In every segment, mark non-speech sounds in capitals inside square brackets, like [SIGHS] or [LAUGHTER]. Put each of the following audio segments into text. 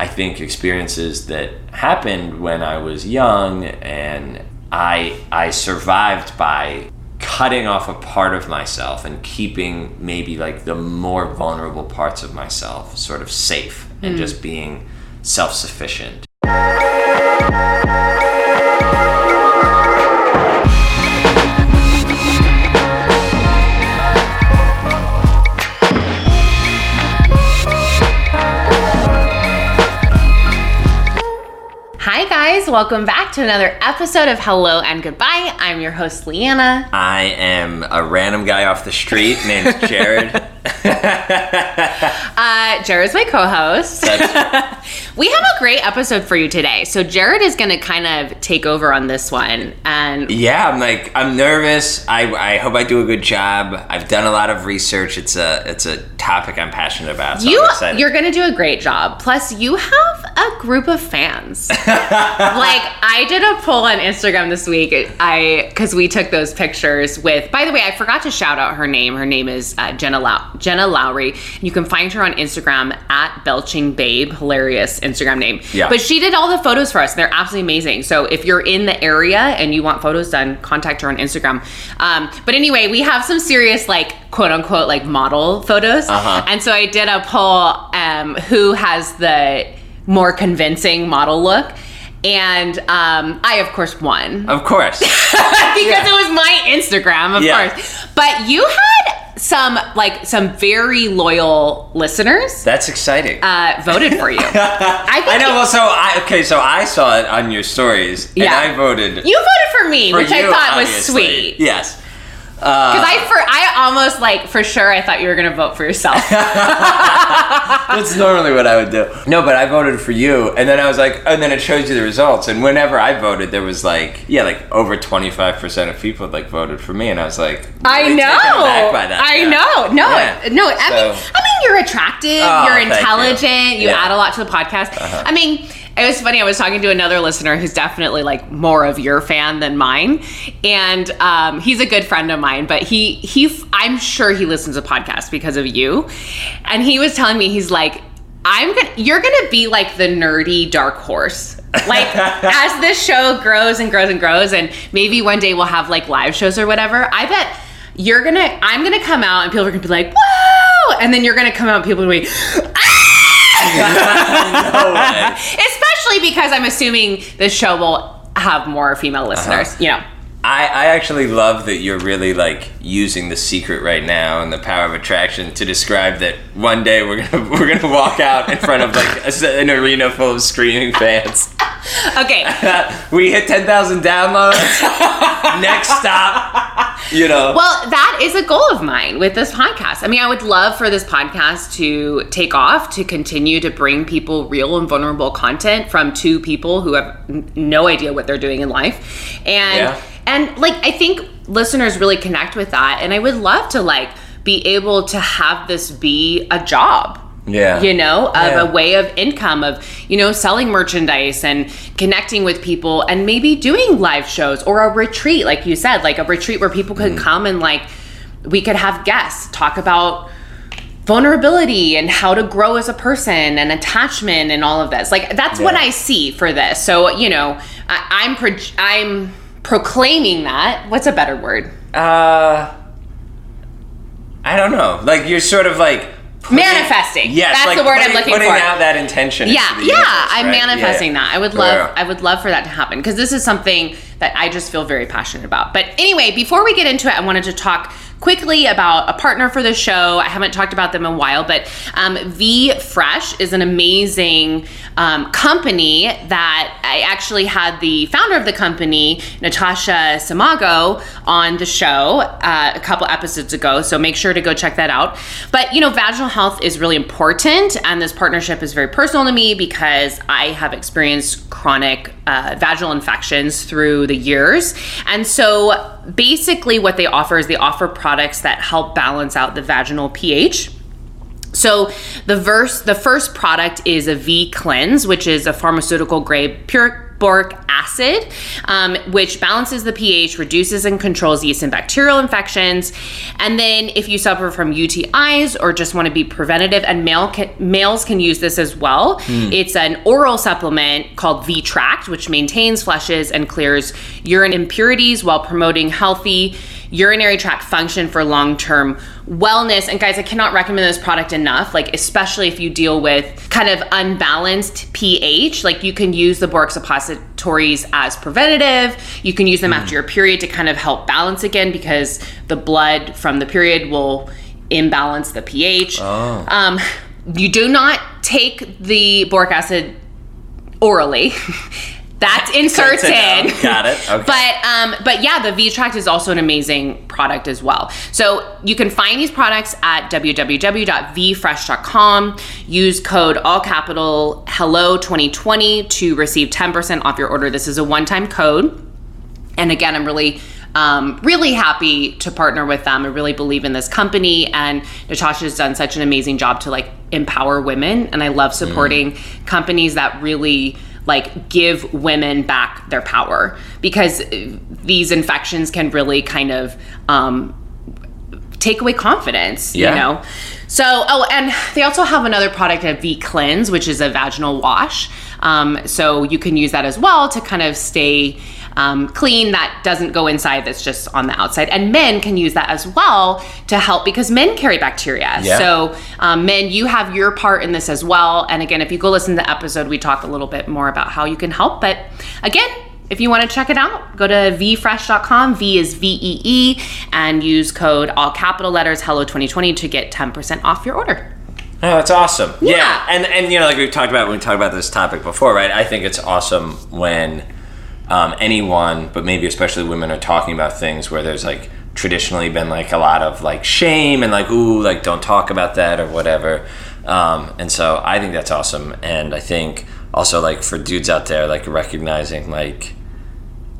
I think experiences that happened when I was young and I I survived by cutting off a part of myself and keeping maybe like the more vulnerable parts of myself sort of safe and hmm. just being self-sufficient. Welcome back to another episode of Hello and Goodbye. I'm your host, Leanna. I am a random guy off the street named Jared. [LAUGHS] [LAUGHS] Uh, Jared's my co host. [LAUGHS] we have a great episode for you today. So, Jared is going to kind of take over on this one. And yeah, I'm like I'm nervous. I, I hope I do a good job. I've done a lot of research. It's a it's a topic I'm passionate about. So you, you're going to do a great job. Plus, you have a group of fans. [LAUGHS] like, I did a poll on Instagram this week. I, because we took those pictures with, by the way, I forgot to shout out her name. Her name is uh, Jenna, Low- Jenna Lowry. You can find her on Instagram at Belching Babe. Hilarious Instagram name. Yeah. But she did all the photos for us. And they're absolutely amazing. So if you're in the area and you want photos done, contact her on Instagram. Um, but anyway, we have some serious, like, quote unquote, like model photos. Uh-huh. And so I did a poll um, who has the more convincing model look. And um, I, of course, won of course. [LAUGHS] because it was my Instagram, of Yeah. course. But you had some, like, some very loyal listeners That's exciting. uh, voted for you. [LAUGHS] I, think I know. Well, so I okay. So I saw it on your stories, Yeah. and I voted You voted for me, for which I you, thought was sweet. Yes. Because I, for, I almost like for sure I thought you were gonna vote for yourself. [LAUGHS] That's normally what I would do. No, but I voted for you, and then I was like, and then it shows you the results. And whenever I voted, there was like, yeah, like over twenty five percent of people like voted for me, and I was like, I know. taken by that. I Yeah. know. No, Yeah. no. I So- mean, I mean, you're attractive. Oh, you're thank you. intelligent. You, Yeah. Uh-huh. add a lot to the podcast. I mean. It was funny. I was talking to another listener who's definitely like more of your fan than mine, and um, he's a good friend of mine. But he he, I'm sure he listens to podcasts because of you. And he was telling me he's like, I'm gonna, you're gonna be like the nerdy dark horse. Like [LAUGHS] as this show grows and grows and grows, and maybe one day we'll have like live shows or whatever. I bet you're gonna, I'm gonna come out and people are gonna be like, "Whoa!" and then you're gonna come out and people are gonna be, [LAUGHS] No especially because I'm assuming this show will have more female listeners. Uh-huh. You know, I, I actually love that you're really like using the secret right now and the power of attraction to describe that one day we're gonna [LAUGHS] we're gonna walk out in front of like a, an arena full of screaming fans. okay. [LAUGHS] we hit ten thousand downloads. Next stop, you know. Well, that is a goal of mine with this podcast. I mean, I would love for this podcast to take off, to continue to bring people real and vulnerable content from two people who have n- no idea what they're doing in life. And Yeah. And like I think listeners really connect with that and I would love to like be able to have this be a job yeah, you know, of Yeah. a way of income, of, you know, selling merchandise and connecting with people and maybe doing live shows or a retreat, like you said, like a retreat where people could mm. come and like we could have guests talk about vulnerability and how to grow as a person and attachment and all of this. Like that's what I see for this. So, you know, I, I'm pro- I'm proclaiming that. What's a better word? Uh, I don't know. Like you're sort of like putting- Manifesting. Yes, That's like the word I'm putting- looking putting for. out that intention. yeah yeah universe, i'm right? manifesting Yeah. that i would love Yeah. i would love for that to happen because this is something that i just feel very passionate about but anyway before we get into it i wanted to talk quickly about a partner for the show. I haven't talked about them in a while but um, v fresh is an amazing um, company that i actually had the founder of the company natasha samago on the show uh, a couple episodes ago so make sure to go check that out. But you know vaginal health is really important and this partnership is very personal to me because i have experienced chronic uh, vaginal infections through the years. And so basically what they offer is they offer products that help balance out the vaginal ph. So the verse the first product is a V cleanse, which is a pharmaceutical grade pure boric acid, um, which balances the pH, reduces and controls yeast and bacterial infections. And then if you suffer from UTIs or just want to be preventative, and male can, males can use this as well. It's an oral supplement called V-Tract, which maintains, flushes, and clears urine impurities while promoting healthy urinary tract function for long-term wellness. And guys i cannot recommend this product enough like especially if you deal with kind of unbalanced ph like you can use the boric suppositories as preventative. You can use them after your period to kind of help balance again because the blood from the period will imbalance the ph um, you do not take the boric acid orally [LAUGHS] that's [LAUGHS] inserted Got it. Okay. but um, but yeah, the V Tract is also an amazing product as well. So you can find these products at www.vfresh.com. Use code all capital hello 2020 to receive 10% off your order. This is a one-time code. And again, I'm really um, really happy to partner with them. I really believe in this company, and Natasha's done such an amazing job to like empower women. And I love supporting companies that really like give women back their power because these infections can really kind of um, take away confidence, Yeah. you know? So, oh, and they also have another product, a V Cleanse, which is a vaginal wash. Um, so you can use that as well to kind of stay um, clean. That doesn't go inside, that's just on the outside. And men can use that as well to help because men carry bacteria. Yeah. So, um, men, you have your part in this as well. And again, if you go listen to the episode, we talk a little bit more about how you can help. But again, if you want to check it out, go to vfresh.com. V is V E E, and use code all capital letters Hello 2020 to get 10% off your order. Oh, that's awesome. Yeah. Yeah. And and you know, like we talked about when we talked about this topic before, right? I think it's awesome when um, anyone, but maybe especially women, are talking about things where there's like traditionally been like a lot of like shame and like ooh, like don't talk about that or whatever. Um, and so I think that's awesome. And I think also like for dudes out there, like recognizing like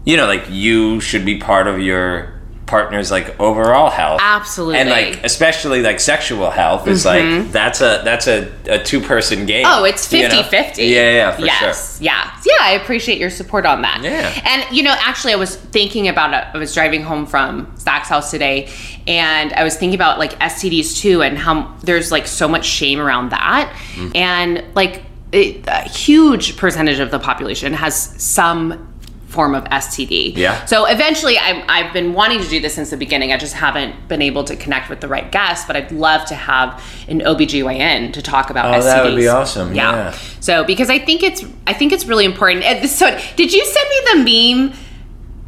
you know, like you should be part of your partner's like overall health. Absolutely. And like especially like sexual health is like that's a that's a, a two person game. Oh, it's you 50 know? 50. Yeah, yeah, for yes. sure. Yeah. Yeah, I appreciate your support on that. Yeah. And, you know, actually, I was thinking about it. I was driving home from Zach's house today, and I was thinking about like STDs too, and how there's like so much shame around that. Mm. And like it, a huge percentage of the population has some form of STD. Yeah. So eventually, I'm, I've been wanting to do this since the beginning. I just haven't been able to connect with the right guest, but I'd love to have an OBGYN to talk about Oh, STDs. that would be awesome, yeah. So because I think it's I think it's really important. So did you send me the meme?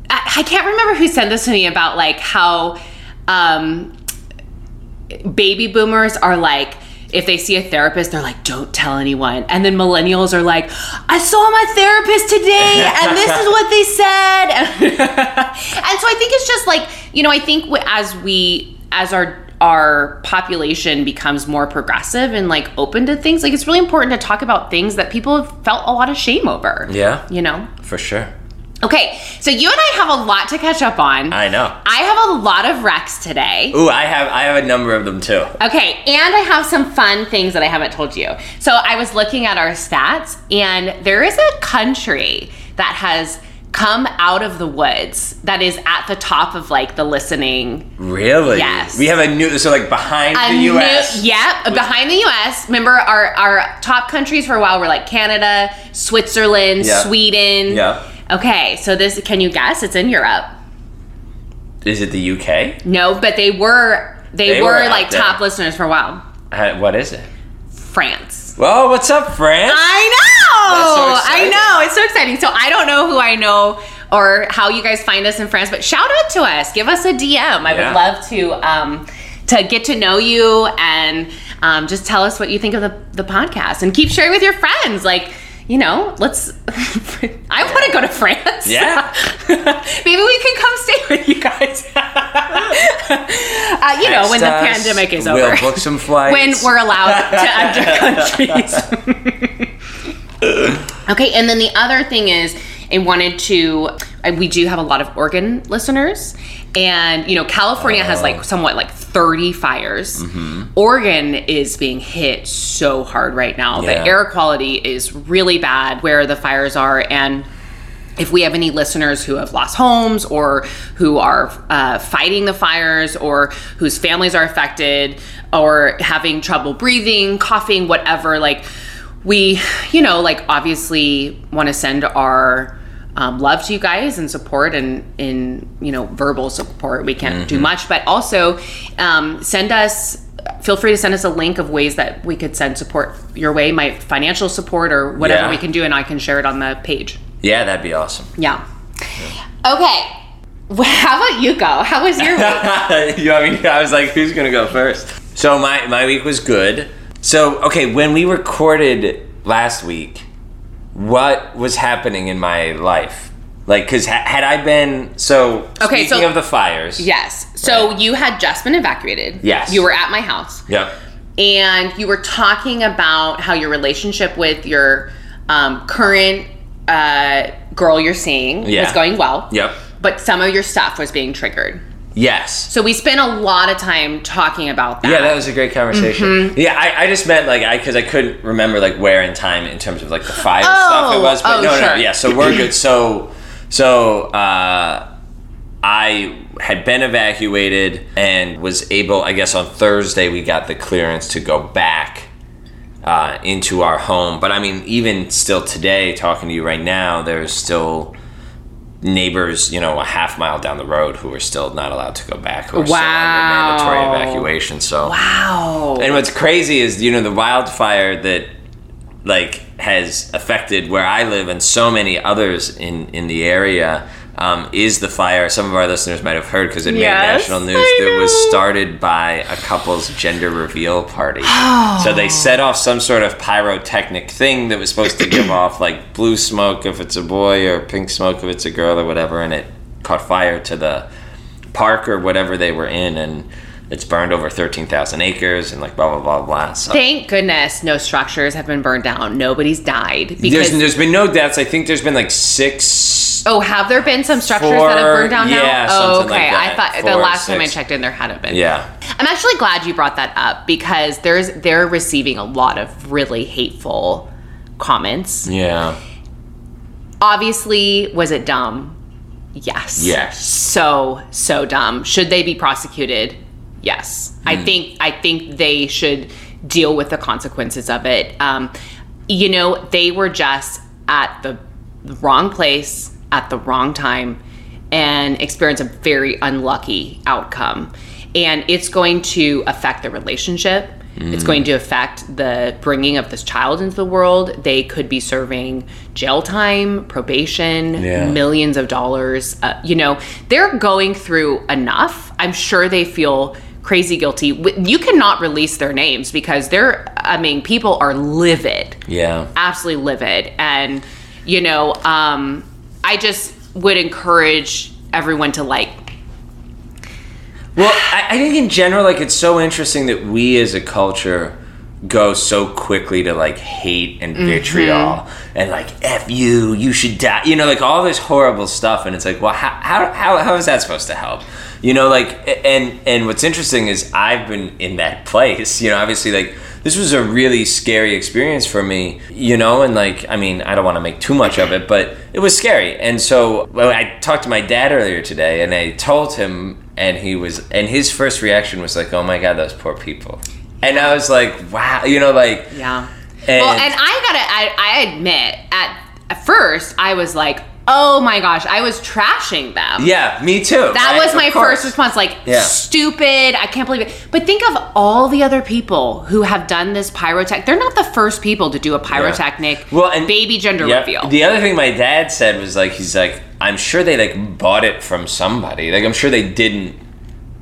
I, I can't remember who sent this to me about like how um, baby boomers are like if they see a therapist, they're like, don't tell anyone. And then millennials are like, I saw my therapist today and this is what they said. [LAUGHS] and so I think it's just like, you know, I think as we, as our, our population becomes more progressive and like open to things, like it's really important to talk about things that people have felt a lot of shame over. Yeah. You know? For sure. Okay, so you and I have a lot to catch up on. I know. I have a lot of recs today. Ooh, I have I have a number of them too. Okay, and I have some fun things that I haven't told you. So I was looking at our stats, and there is a country that has come out of the woods that is at the top of like the listening. Really? Yes. We have a new so like behind A the new- US. yep, behind the US. Remember our, our top countries for a while were like Canada, Switzerland, Yeah. Sweden. Yeah. Okay, so this can you guess? It's in Europe. Is it the UK? No, but they were they, They were, were out like there. top listeners for a while. Uh, what is it? France. Well, what's up, France? I know. That's so I exciting. know. It's so exciting. So I don't know who I know or how you guys find us in France, but shout out to us. Give us a DM. I Yeah. would love to um, to get to know you and um, just tell us what you think of the, the podcast and keep sharing with your friends. Like, you know, let's. [LAUGHS] I want to go to France. Yeah. [LAUGHS] Maybe we can come stay with you guys. [LAUGHS] uh, you know, when the pandemic is over. We'll over. book some flights. when we're allowed to enter countries. okay, and then the other thing is, I wanted to. We do have a lot of Oregon listeners, and you know, California has like somewhat like 30 fires. Oregon is being hit so hard right now. Yeah. The air quality is really bad where the fires are, and if we have any listeners who have lost homes or who are uh, fighting the fires or whose families are affected or having trouble breathing, coughing, whatever, like we, you know, like obviously want to send our um, love to you guys and support and in you know verbal support. We can't do much, but also um, send us. Feel free to send us a link of ways that we could send support your way, my financial support or whatever Yeah. we can do, and I can share it on the page. Yeah, that'd be awesome. Yeah. Okay. Well, [LAUGHS] how about you go? How was your week? [LAUGHS] you know I mean? I was like, who's gonna go first? So my my week was good. So okay, when we recorded last week, what was happening in my life? Like, cause ha- had I been so Okay, speaking so- of the fires, yes. So Right. you had just been evacuated. Yes. You were at my house. yep, and you were talking about how your relationship with your um, current uh, girl you're seeing Yeah. was going well. yep, But some of your stuff was being triggered. Yes. So we spent a lot of time talking about that. Yeah, that was a great conversation. Mm-hmm. Yeah, I, I just meant like I because I couldn't remember like where in time in terms of like the fire Oh, stuff it was. But oh, no, no, sure. yeah. So we're good. So so uh, I had been evacuated and was able. I guess on Thursday we got the clearance to go back. Uh, into our home, but I mean, even still today, talking to you right now, there's still neighbors, you know, a half mile down the road who are still not allowed to go back, who are still Wow. under mandatory evacuation. So, Wow. and what's crazy is, you know, the wildfire that like has affected where I live and so many others in in the area um, is the fire. Some of our listeners might have heard because it Yes, made national news. That was started by a couple's gender reveal party. So they set off some sort of pyrotechnic thing that was supposed to give off like blue smoke if it's a boy or pink smoke if it's a girl or whatever, and it caught fire to the park or whatever they were in, and it's burned over thirteen thousand acres and like blah blah blah blah. So Thank goodness no structures have been burned down. Nobody's died there's there's been no deaths. I think there's been like six. Oh, have there been some structures that have burned down yeah, now? Oh, okay. like. I thought the Four or last time I checked in, there hadn't been. Yeah. I'm actually glad you brought that up because there's they're receiving a lot of really hateful comments. Yeah. Obviously, was it dumb? Yes. Yes. So so dumb. Should they be prosecuted? Yes. I Hmm. think I think they should deal with the consequences of it. Um, you know, they were just at the wrong place at the wrong time and experience a very unlucky outcome. And it's going to affect the relationship. It's going to affect the bringing of this child into the world. They could be serving jail time, probation, Yeah. millions of dollars. Uh, you know, they're going through enough. I'm sure they feel crazy guilty. You cannot release their names because they're, I mean, people are livid Yeah. absolutely livid and you know um i just would encourage everyone to like Well, I, I think in general, like it's so interesting that we as a culture go so quickly to like hate and vitriol and like f you, you should die. You know, like all this horrible stuff, and it's like, well, how how how, how is that supposed to help? You know, like and and what's interesting is I've been in that [LAUGHS] place. You know, obviously, like this was a really scary experience for me. You know, and like I mean, I don't want to make too much of it, but it was scary. And so well, I talked to my dad earlier today, and I told him and he was and his first reaction was like oh my god those poor people and i was like wow you know like yeah and, well and i gotta I, I admit at, at first i was like oh my gosh i was trashing them. Yeah me too that right? was my first response like Yeah. stupid i can't believe it. But think of all the other people who have done this pyrotech they're not the first people to do a pyrotechnic Well, and- baby gender reveal. the other thing my dad said was like he's like i'm sure they like bought it from somebody. Like i'm sure they didn't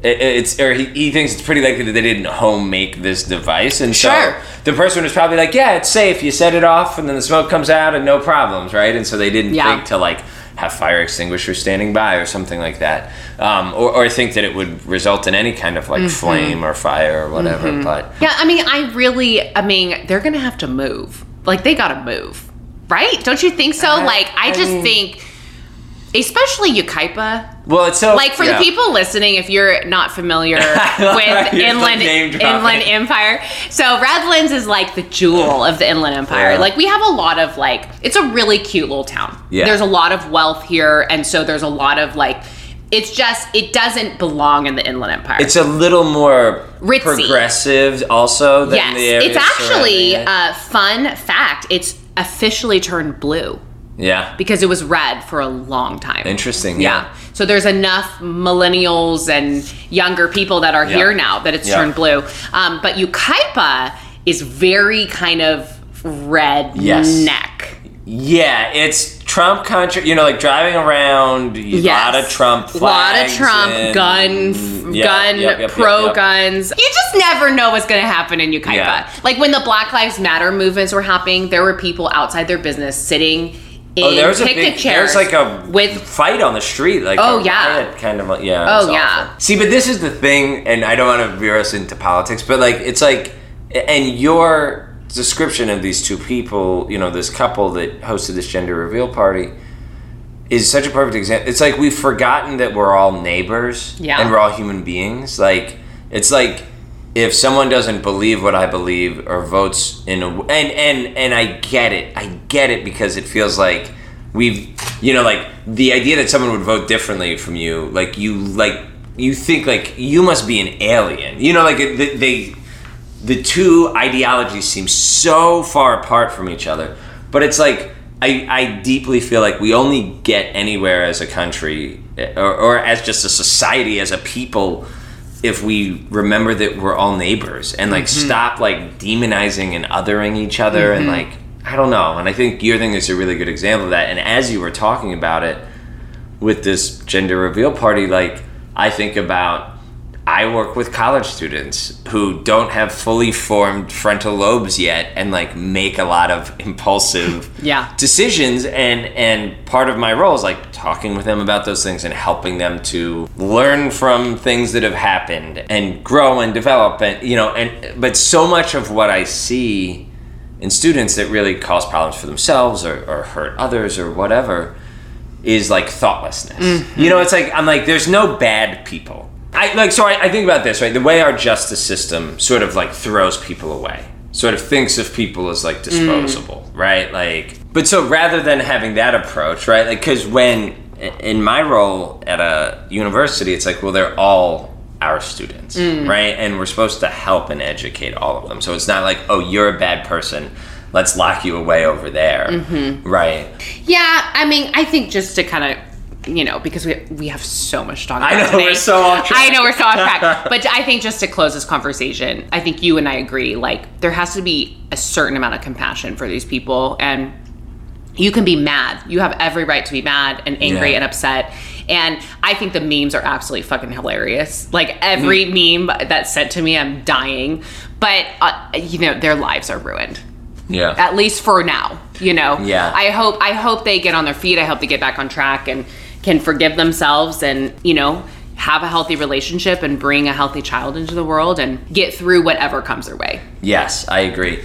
it's or he, he thinks it's pretty likely that they didn't home make this device and Sure. so the person was probably like yeah it's safe you set it off and then the smoke comes out and no problems right and so they didn't Yeah. think to like have fire extinguishers standing by or something like that um, or, or think that it would result in any kind of like Mm-hmm. flame or fire or whatever but Yeah, I mean, I really, I mean, they're gonna have to move. Like, they gotta move, right? Don't you think so? I- like, I, I just mean- think especially Yucaipa. Well, it's so Like for yeah. the people listening, if you're not familiar [LAUGHS] with Inland. Inland Empire, so Redlands is like the jewel of the Inland Empire. Yeah. Like we have a lot of like, it's a really cute little town. Yeah. There's a lot of wealth here, and so there's a lot of like, it's just it doesn't belong in the Inland Empire. It's a little more Ritzy. progressive, also. Than yes, it's actually a fun fact. It's officially turned blue yeah. because it was red for a long time. Interesting. Yeah. Yeah. So there's enough millennials and younger people that are Yeah. here now that it's Yeah. turned blue. Um, but Yucaipa is very kind of red Yes. neck. Yeah, it's Trump country. You know, like driving around, a Yes. lot of Trump flags. A lot of Trump, and- gun, Yeah, gun, yep, yep, pro yep, guns. You just never know what's going to happen in Yucaipa. Yeah. Like when the Black Lives Matter movements were happening, there were people outside their business sitting in Oh, there was a big, there's like a with fight on the street, like Oh, yeah. kind of, like- yeah. Oh, yeah. awful. See, but this is the thing, and I don't want to veer us into politics, but like it's like, and your description of these two people, you know, this couple that hosted this gender reveal party, is such a perfect example. It's like we've forgotten that we're all neighbors, Yeah. and we're all human beings. Like it's like if someone doesn't believe what I believe or votes in a and and and I get it, I get it because it feels like we've you know like the idea that someone would vote differently from you, like you like you think like you must be an alien, you know, like they. they the two ideologies seem so far apart from each other. But it's like I, I deeply feel like we only get anywhere as a country eh, or, or as just a society, as a people, if we remember that we're all neighbors and like mm-hmm. stop like demonizing and othering each other and mm-hmm. like I don't know. And I think your thing is a really good example of that. And as you were talking about it with this gender reveal party, like I think about I work with college students who don't have fully formed frontal lobes yet and like make a lot of impulsive [LAUGHS] Yeah. decisions and and part of my role is like talking with them about those things and helping them to learn from things that have happened and grow and develop and you know and but so much of what I see in students that really cause problems for themselves or, or hurt others or whatever is like thoughtlessness. Mm-hmm. You know, it's like I'm like, there's no bad people. I like so I, I think about this right. The way our justice system sort of like throws people away, sort of thinks of people as like mm. disposable, right? Like, but so rather than having that approach, right? Like, because when in my role at a university, it's like, well, they're all our students, mm. right? And we're supposed to help and educate all of them. So it's not like, oh, you're a bad person. Let's lock you away over there, mm-hmm. right? Yeah, I mean, I think just to kind of, you know, because we we have so much to talk about. I know, today. we're so off track. I know we're so off track, [LAUGHS] but I think just to close this conversation, I think you and I agree. Like, there has to be a certain amount of compassion for these people, and you can be mad. You have every right to be mad and angry Yeah. and upset. And I think the memes are absolutely fucking hilarious. Like every Mm-hmm. meme that's sent to me, I'm dying. But uh, you know, their lives are ruined Yeah. at least for now you know Yeah. i hope i hope they get on their feet i hope they get back on track and can forgive themselves and you know have a healthy relationship and bring a healthy child into the world and get through whatever comes their way Yes, I agree.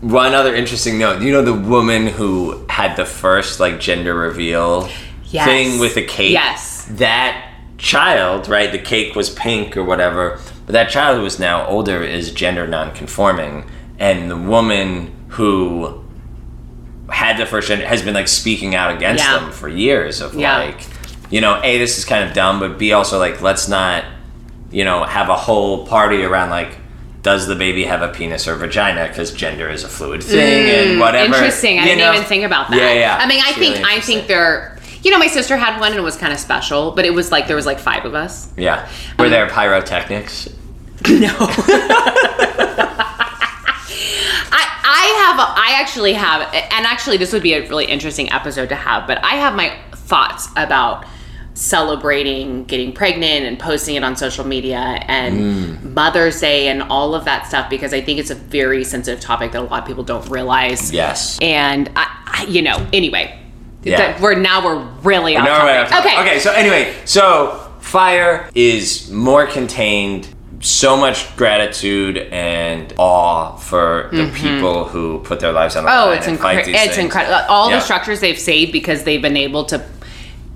One other interesting note. You know the woman who had the first like gender reveal Yes. thing with the cake? Yes. That child, right? The cake was pink or whatever, but that child who is now older is gender non-conforming, and the woman who had the first gender has been like speaking out against Yeah. them for years of Yeah. like, you know, a this is kind of dumb, but b also like let's not, you know, have a whole party around like. Does the baby have a penis or vagina? Because gender is a fluid thing and whatever. Mm, interesting i you didn't know? even think about that Yeah, yeah. i mean i It's think really i think they're you know my sister had one and it was kind of special but it was like there was like five of us Yeah. Were there pyrotechnics? [LAUGHS] No. [LAUGHS] I I have a, I actually have and actually this would be a really interesting episode to have, but I have my thoughts about celebrating getting pregnant and posting it on social media and Mother's Day and all of that stuff because I think it's a very sensitive topic that a lot of people don't realize. Yes. And I, I you know, anyway, Yeah. we're now we're really off No, topic. Okay. Okay. So anyway, so fire is more contained. So much gratitude and awe for the people who put their lives on the Mm-hmm. Oh, it's and fight incredible! It's incredible. All Yeah. the structures they've saved because they've been able to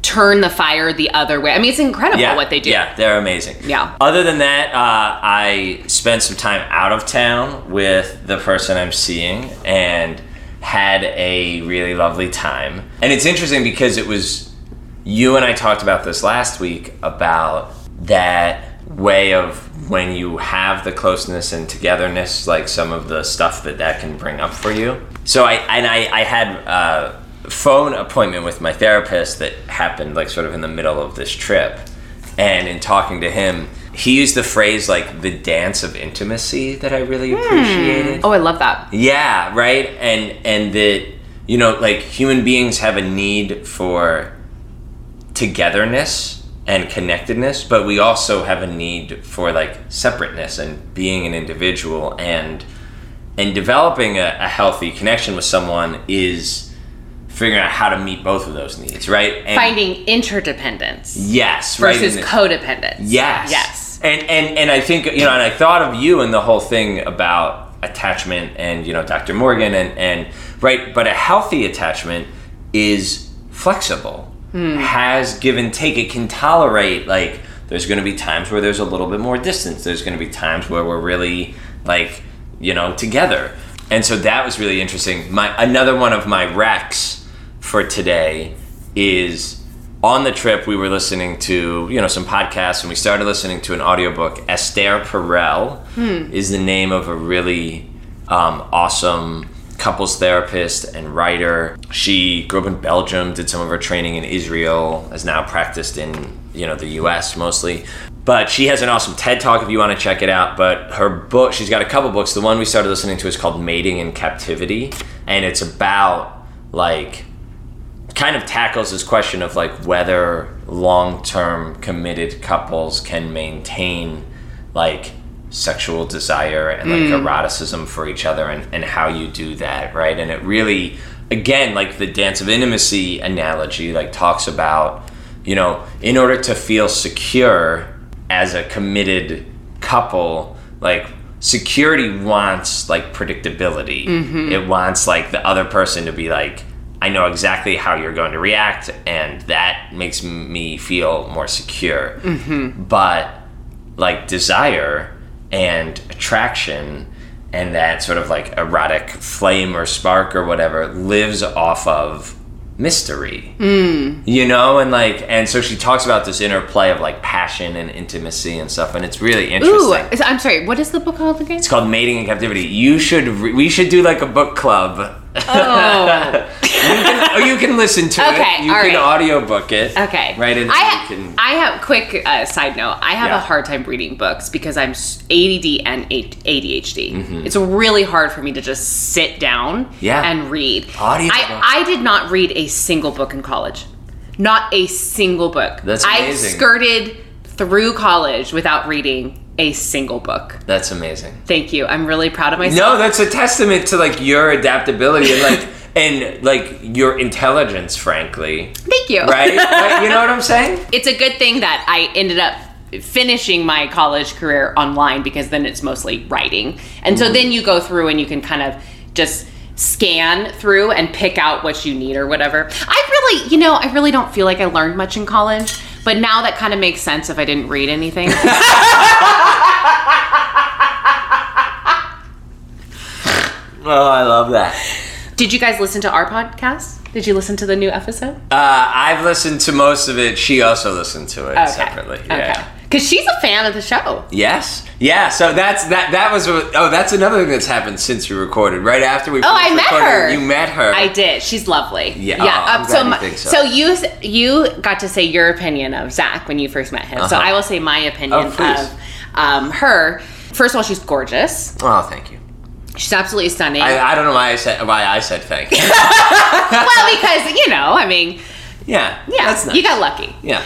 turn the fire the other way. I mean, it's incredible yeah, what they do. Yeah, they're amazing. Yeah. Other than that, uh, I spent some time out of town with the person I'm seeing and had a really lovely time. And it's interesting because it was you and I talked about this last week about that way of when you have the closeness and togetherness, like some of the stuff that that can bring up for you. So I and I, I had a phone appointment with my therapist that happened like sort of in the middle of this trip, and in talking to him, he used the phrase like the dance of intimacy that I really hmm. appreciated. Oh, I love that. Yeah, right. And and that you know, like human beings have a need for togetherness and connectedness, but we also have a need for like separateness and being an individual and and developing a, a healthy connection with someone is figuring out how to meet both of those needs, right? And Finding interdependence yes, right. versus codependence. Yes. Yes. And and and I think you know, and I thought of you and the whole thing about attachment and you know Dr. Morgan and and right, but a healthy attachment is flexible. Hmm. Has give and take. It can tolerate like there's going to be times where there's a little bit more distance. There's going to be times where we're really like you know together. And so that was really interesting. My another one of my recs for today is on the trip we were listening to you know some podcasts and we started listening to an audiobook esther perel is the name of a really um, awesome couples therapist and writer. She grew up in belgium did some of her training in israel has now practiced in you know the us mostly. But she has an awesome ted talk if you want to check it out but her book she's got a couple books. The one we started listening to is called mating in captivity and it's about like kind of tackles this question of like whether long-term committed couples can maintain like sexual desire and like hmm. eroticism for each other and, and how you do that right? And it really again like the dance of intimacy analogy like talks about you know in order to feel secure as a committed couple like security wants like predictability. Mm-hmm. It wants like the other person to be like i know exactly how you're going to react and that makes me feel more secure. Mm-hmm. But like desire and attraction and that sort of like erotic flame or spark or whatever lives off of mystery. Mm. You know and like and so she talks about this interplay of like passion and intimacy and stuff and it's really Ooh, interesting. I'm sorry. What is the book called again? it's called mating in captivity. You should re- we should do like a book club Oh, you can, you can listen to Okay, it you all can right. audiobook it okay. right and I, you can I have quick uh, side note. I have Yeah. a hard time reading books because I'm ADD and ADHD. It's really hard for me to just sit down Mm-hmm. Yeah. and read. Audiobook. I, I did not read a single book in college. Not a single book. That's amazing. I skirted through college without reading a single book. that's amazing Thank you. I'm really proud of myself. No, that's a testament to like your adaptability and like [LAUGHS] and like your intelligence, frankly. Thank you. Right? [LAUGHS] Right? You know what I'm saying? it's a good thing that I ended up finishing my college career online because then it's mostly writing. And so mm. then you go through and you can kind of just scan through and pick out what you need or whatever. I really, you know, I really don't feel like I learned much in college, but now that kind of makes sense if I didn't read anything. [LAUGHS] [LAUGHS] Oh, I love that. Did you guys listen to our podcast? Did you listen to the new episode? Uh, I've listened to most of it. She also listened to it separately. Yeah. Because she's a fan of the show. Yes. Yeah. So that's that. That was. Oh, that's another thing that's happened since we recorded. Right after we. Oh, I met her. You met her. I did. She's lovely. Yeah. Yeah. Oh, um, so, you so. so you you got to say your opinion of Zach when you first met him. So Uh-huh. I will say my opinion Oh, of um, her. First of all, she's gorgeous. Oh, thank you. She's absolutely stunning. I, I don't know why I said why I said thank [LAUGHS] you. well, because you know, I mean, yeah. yeah, That's nice. you got lucky. Yeah.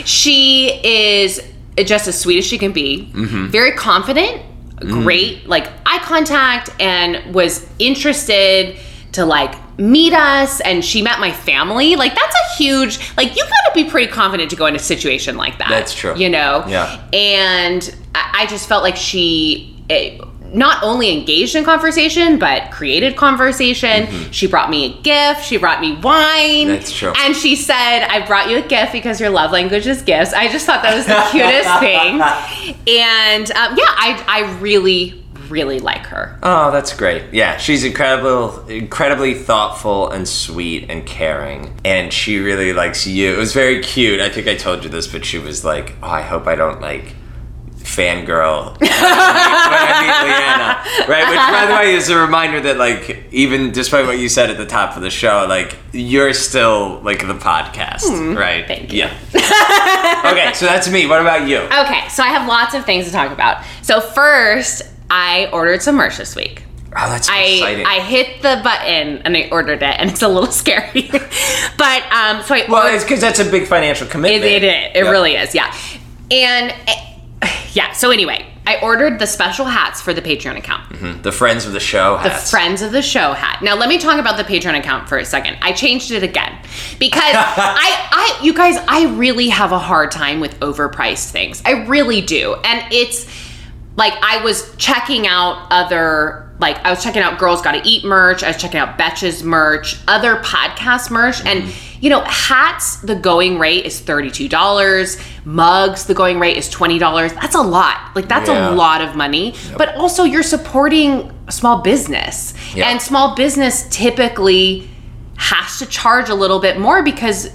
[LAUGHS] She is just as sweet as she can be. Mm-hmm. Very confident, Mm. great, like eye contact, and was interested to like meet us. And she met my family. Like that's a huge. Like you got to be pretty confident to go in a situation like that. That's true. You know. Yeah. And I just felt like she. eh, not only engaged in conversation, but created conversation. She brought me a gift. She brought me wine. That's true. And she said, I brought you a gift because your love language is gifts. I just thought that was the cutest thing. [LAUGHS] And um, yeah, I, I really, really like her. Oh, that's great. Yeah, she's incredible, incredibly thoughtful and sweet and caring. And she really likes you. It was very cute. I think I told you this, but she was like, "Oh, I hope I don't like fangirl [LAUGHS] when I meet Leanna." Right? Which, by the way, is a reminder that, like, even despite what you said at the top of the show, like, you're still like the podcast, mm, right? thank you. Yeah. okay, so that's me. What about you? Okay, so I have lots of things to talk about. So first, I ordered some merch this week. Oh, that's so I exciting. I hit the button and I ordered it, and it's a little [LAUGHS] scary. but um, so I well, ordered- it's because that's a big financial it, commitment. it, it, it Yeah. really is, yeah. And [SIGHS] yeah, so anyway, I ordered the special hats for the Patreon account. The friends of the show. The friends of the show hat. Now let me talk about the Patreon account for a second. I changed it again because [LAUGHS] I, I, you guys, I really have a hard time with overpriced things. I really do, and it's like I was checking out other. Like I was checking out Girls Gotta Eat merch, I was checking out Betches merch, other podcast merch, and mm-hmm. you know, hats, the going rate is $32. Mugs, the going rate is $20. That's a lot. Like that's Yeah. a lot of money. But also you're supporting small business. Yeah. And small business typically has to charge a little bit more because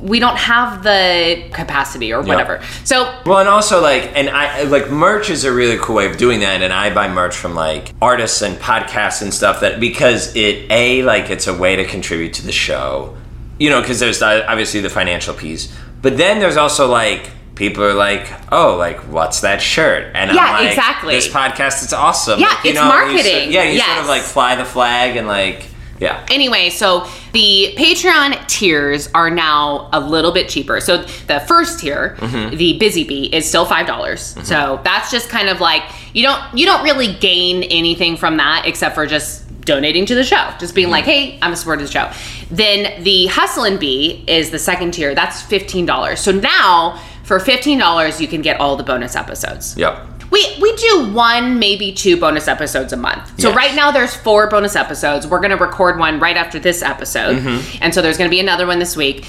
we don't have the capacity or whatever. So Well, and also like, and I like merch is a really cool way of doing that, and I buy merch from like artists and podcasts and stuff that because it a like it's a way to contribute to the show, you know, because there's uh, obviously the financial piece, but then there's also like people are like, oh, like what's that shirt? And Yeah, I'm like, exactly. This podcast, it's awesome. Yeah, Like, you it's know, you marketing. sort- yeah, you sort of like fly the flag and like, yeah. Anyway, so the Patreon tiers are now a little bit cheaper. So the first tier, Mm-hmm. the Busy Bee, is still five dollars. So that's just kind of like you don't you don't really gain anything from that except for just donating to the show. Just being like, Mm-hmm. hey, I'm a supporter of the show. Then the Hustle and Bee is the second tier. That's fifteen dollars. So now for fifteen dollars, you can get all the bonus episodes. Yep. We we do one, maybe two bonus episodes a month. So Yes. right now there's four bonus episodes. We're gonna record one right after this episode, Mm-hmm. and so there's gonna be another one this week.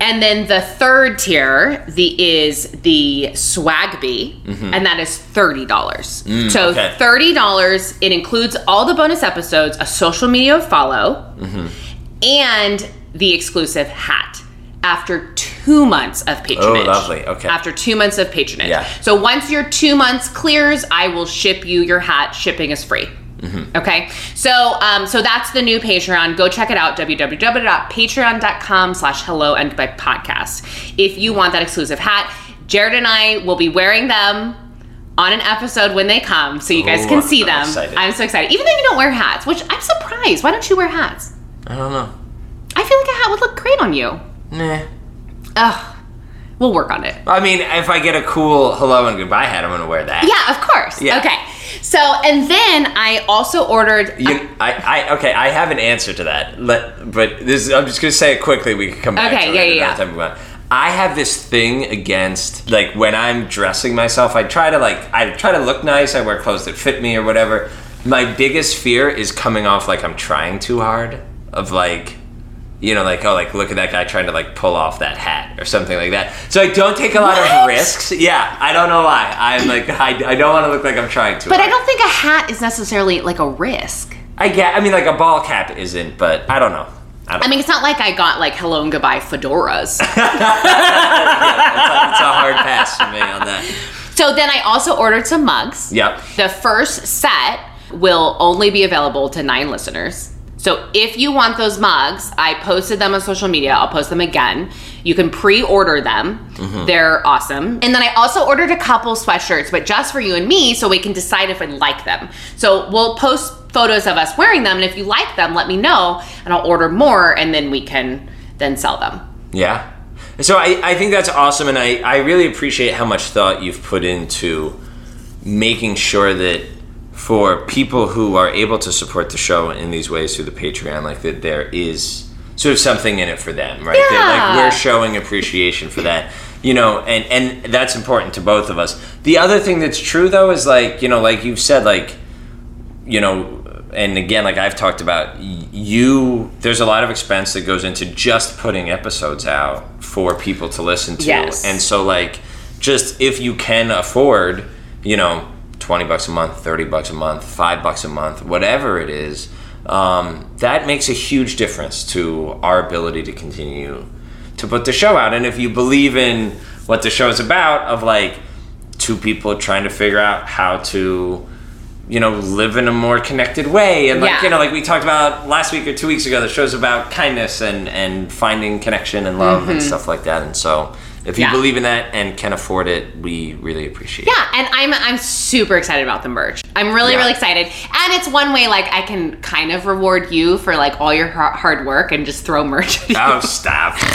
And then the third tier, the is the swag bee, and that is thirty dollars. so Mm-hmm. Mm, okay. thirty dollars. It includes all the bonus episodes, a social media follow, Mm-hmm. and the exclusive hat. After two months of patronage. Oh, lovely. Okay. After two months of patronage. Yeah. So once your two months clears, I will ship you your hat. Shipping is free. Mm-hmm. Okay. So um, so that's the new Patreon. Go check it out. www.patreon.com slash hello and by podcast. If you want that exclusive hat, Jared and I will be wearing them on an episode when they come so you guys Ooh, can see I'm them. excited. I'm so excited. Even though you don't wear hats, which I'm surprised. Why don't you wear hats? I don't know. I feel like a hat would look great on you. Nah. Ugh. We'll work on it. I mean, if I get a cool hello and goodbye hat, I'm gonna wear that. Yeah, of course. Yeah. Okay. So, and then I also ordered. You, I, I, okay, I have an answer to that. Let, but this, I'm just gonna say it quickly. We can come back. Okay, to yeah, it yeah, another yeah. time. I have this thing against like when I'm dressing myself. I try to like I try to look nice. I wear clothes that fit me or whatever. My biggest fear is coming off like I'm trying too hard. Of like, you know, like oh, like look at that guy trying to like pull off that hat or something like that. So I don't take a lot of risks. Yeah, I don't know why. I'm like I, I don't want to look like I'm trying to. but hard. I don't think a hat is necessarily like a risk. I get. I mean, like a ball cap isn't, but I don't know. I don't. I mean, it's not like I got like hello and goodbye fedoras. [LAUGHS] it's, a, it's a hard pass for me on that. so then I also ordered some mugs. Yep. The first set will only be available to nine listeners. So if you want those mugs, I posted them on social media. I'll post them again. You can pre-order them. Mm-hmm. They're awesome. And then I also ordered a couple sweatshirts, but just for you and me, so we can decide if we like them. So we'll post photos of us wearing them, and if you like them, let me know, and I'll order more, and then we can then sell them. Yeah. So I, I think that's awesome, and I, I really appreciate how much thought you've put into making sure that for people who are able to support the show in these ways through the Patreon, like that there is sort of something in it for them, right? Yeah. like we're showing appreciation for that. You know, and, and that's important to both of us. The other thing that's true though is like you know, like you've said, like you know, and again, like I've talked about, you there's a lot of expense that goes into just putting episodes out for people to listen to, Yes. and so like just if you can afford, you know, twenty bucks a month, thirty bucks a month, five bucks a month, whatever it is. Um, that makes a huge difference to our ability to continue to put the show out. And if you believe in what the show is about, of like two people trying to figure out how to, you know, live in a more connected way, and like Yeah. you know, like we talked about last week or two weeks ago, the show's about kindness and and finding connection and love and stuff like that. And so, if you. Yeah. believe in that and can afford it, we really appreciate. it. Yeah, and I'm I'm super excited about the merch. I'm really Yeah. really excited, and it's one way like I can kind of reward you for like all your hard work and just throw merch. at you. Oh, stop. [LAUGHS]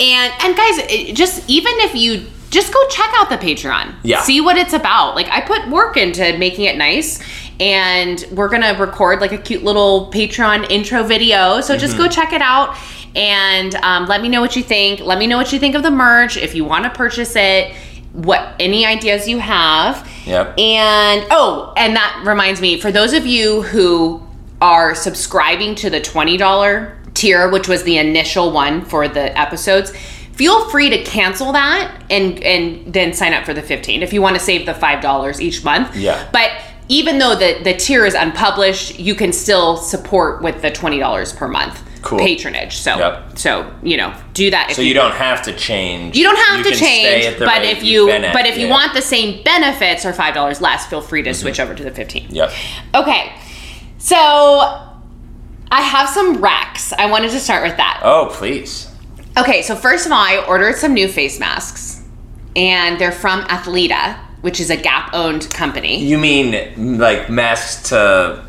And and guys, just even if you just go check out the Patreon, Yeah. see what it's about. Like I put work into making it nice, and we're gonna record like a cute little Patreon intro video. So just Mm-hmm. go check it out. And um, let me know what you think. Let me know what you think of the merch. If you want to purchase it, what any ideas you have. Yep. And oh, and that reminds me, for those of you who are subscribing to the $20 tier, which was the initial one for the episodes, feel free to cancel that and and then sign up for the 15 if you want to save the $5 each month. Yeah. But even though the, the tier is unpublished, you can still support with the $20 per month Cool. patronage. So Yep. so, you know, do that if So you don't have to change. you don't have to can stay change, but if at, but if you yeah. Mm-hmm. want the same benefits or five dollars less, feel free to switch over to the fifteen. Yep. Okay, so I have some recs. I wanted to start with that. Oh, please. Okay, so first of all, I ordered some new face masks, and they're from Athleta, which is a Gap-owned company. You mean like masks to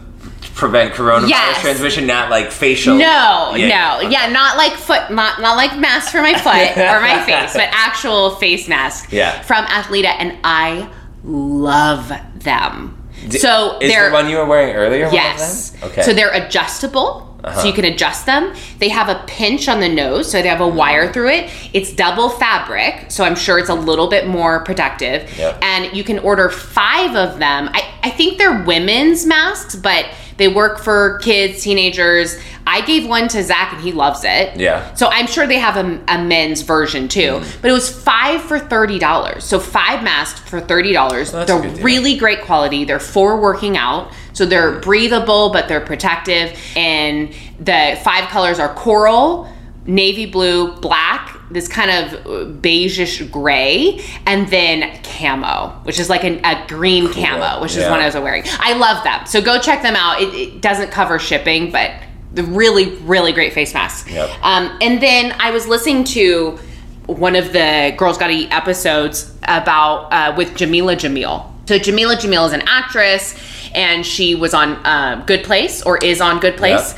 prevent coronavirus Yes. transmission, not like facial? No, Yeah. no, yeah, not like foot, not not like mask for my foot [LAUGHS] or my face, but actual face mask. Yeah. from Athleta, and I love them. so Is they're the one you were wearing earlier? yes. Okay. So they're adjustable. So you uh-huh. can adjust them. They have a pinch on the nose, so they have a mm-hmm. wire through it. It's double fabric, so I'm sure it's a little bit more protective. Yep. And you can order five of them. I, I think they're women's masks, but they work for kids, teenagers. I gave one to Zach and he loves it. Yeah. So I'm sure they have a, a men's version too. But it was five for thirty dollars. So five masks for thirty dollars. that's They're really great quality. They're for working out. So they're breathable, but they're protective. And the five colors are coral, navy blue, black, this kind of uh, beigeish gray, and then camo, which is like an, a green camo, which is Yeah. one I was wearing. I love them. So go check them out. It, it doesn't cover shipping, but the really, really great face masks. Yep. Um, and then I was listening to one of the Girls Gotta Eat episodes about uh, with Jamila Jamil. So Jamila Jamil is an actress, and she was on uh, Good Place or is on Good Place,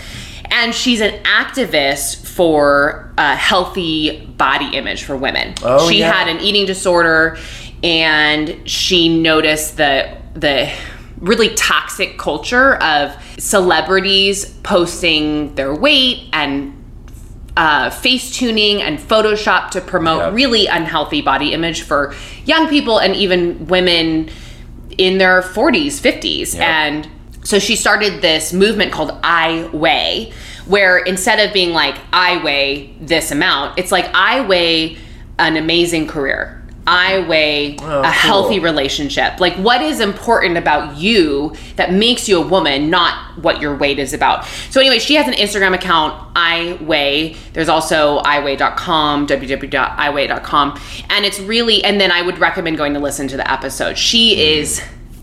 and she's an activist for a healthy body image for women. Oh, she yeah. had an eating disorder, and she noticed the the really toxic culture of celebrities posting their weight and uh, face tuning and Photoshop to promote Yep. really unhealthy body image for young people and even women in their 40s, 50s. Yep. And so she started this movement called I Weigh, where instead of being like, I weigh this amount, it's like, I weigh an amazing career. I weigh Oh, a cool. healthy relationship. Like, what is important about you that makes you a woman, not what your weight is about. So, anyway, she has an Instagram account, I Weigh. There's also iweigh.com, www.iweigh.com. And it's really, and then I would recommend going to listen to the episode. She mm. is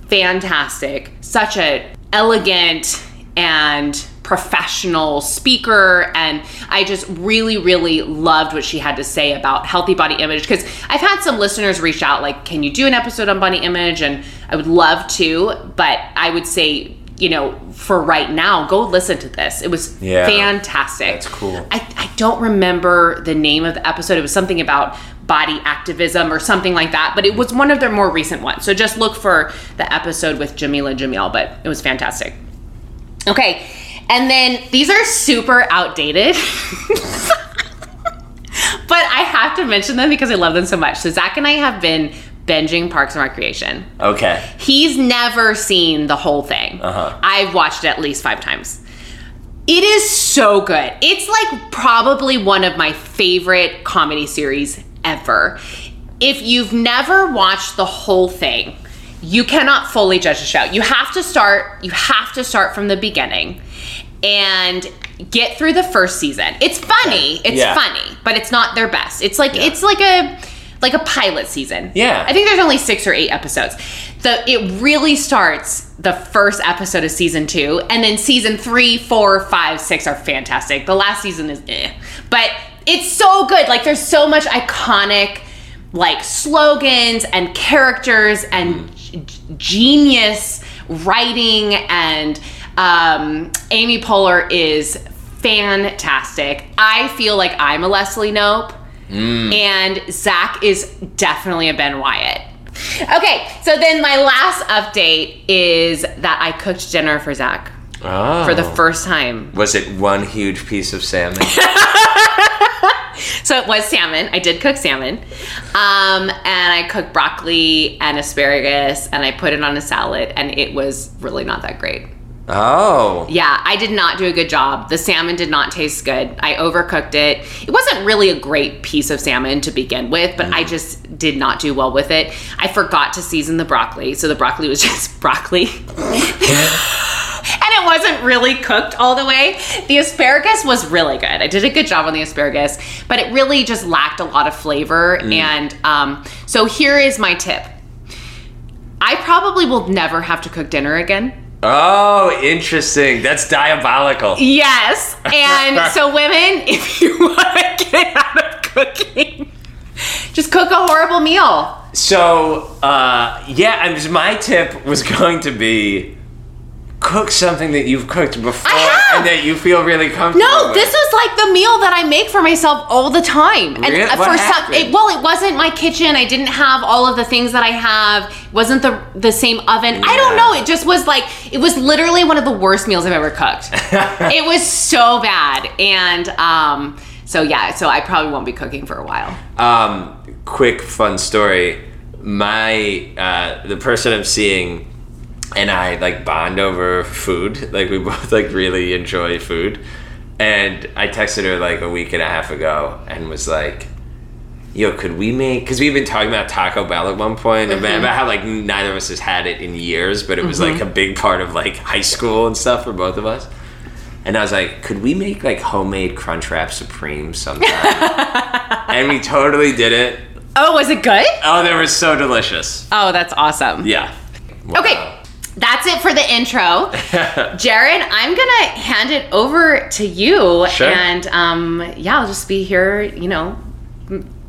fantastic, such a elegant and professional speaker and I just really really loved what she had to say about healthy body image because I've had some listeners reach out like can you do an episode on body image and I would love to but I would say you know for right now go listen to this it was Yeah. fantastic That's cool. I, I don't remember the name of the episode. It was something about body activism or something like that, but it was one of their more recent ones. So just look for the episode with Jamila Jamil, but it was fantastic. Okay, and then these are super outdated. but I have to mention them because I love them so much. So Zach and I have been binging Parks and Recreation. Okay. He's never seen the whole thing. Uh-huh. I've watched it at least five times. It is so good. It's like probably one of my favorite comedy series ever. If you've never watched the whole thing, you cannot fully judge the show. You have to start, you have to start from the beginning and get through the first season. It's funny. It's Yeah. funny, but it's not their best. It's like Yeah. it's like a like a pilot season. Yeah. I think there's only 6 or 8 episodes. The it really starts the first episode of season 2 and then season three, four, five, six are fantastic. The last season is eh. But it's so good. Like there's so much iconic like slogans and characters and g- genius writing and um, Amy Poehler is fantastic. I feel like I'm a Leslie Knope, and Zach is definitely a Ben Wyatt. Okay, so then my last update is that I cooked dinner for Zach Oh. for the first time. Was it one huge piece of salmon? [LAUGHS] So it was salmon. I did cook salmon. Um, and I cooked broccoli and asparagus and I put it on a salad and it was really not that great. Oh. Yeah, I did not do a good job. The salmon did not taste good. I overcooked it. It wasn't really a great piece of salmon to begin with, but I just did not do well with it. I forgot to season the broccoli, so the broccoli was [LAUGHS] just broccoli. and it wasn't really cooked all the way. The asparagus was really good. I did a good job on the asparagus, but it really just lacked a lot of flavor. And um, so here is my tip I probably will never have to cook dinner again. Oh, interesting. That's diabolical. Yes. And [LAUGHS] so, women, [LAUGHS] if you want to get out of cooking, just cook a horrible meal. So, uh, yeah, I my tip was [LAUGHS] going to be cook something that you've cooked before and that you feel really comfortable No, with. this was like the meal that I make for myself all the time. And Really? What for some, it, well, it wasn't my kitchen. I didn't have all of the things that I have. It wasn't the the same oven. I don't know. It just was like it was literally one of the worst meals I've ever cooked. [LAUGHS] it was so bad, and um, so yeah. So I probably won't be cooking for a while. Um, quick fun story. My uh, the person I'm seeing and I like bond over food. Like we [LAUGHS] both like really enjoy food. And I texted her like a week and a half ago and was like, "Yo, could we make?" Because we've been talking about Taco Bell at one point and mm-hmm. about how like neither of us has had it in years, but it was like mm-hmm. a big part of like high school and stuff for both of us. And I was like, "Could we make like homemade Crunchwrap Supreme sometime?" [LAUGHS] and we totally did it. Oh, was it good? Oh, they were so delicious. Oh, that's awesome. Yeah. Okay, that's it for the intro. [LAUGHS] Jared, I'm gonna hand it over to you, Sure. and um, yeah, I'll just be here. You know,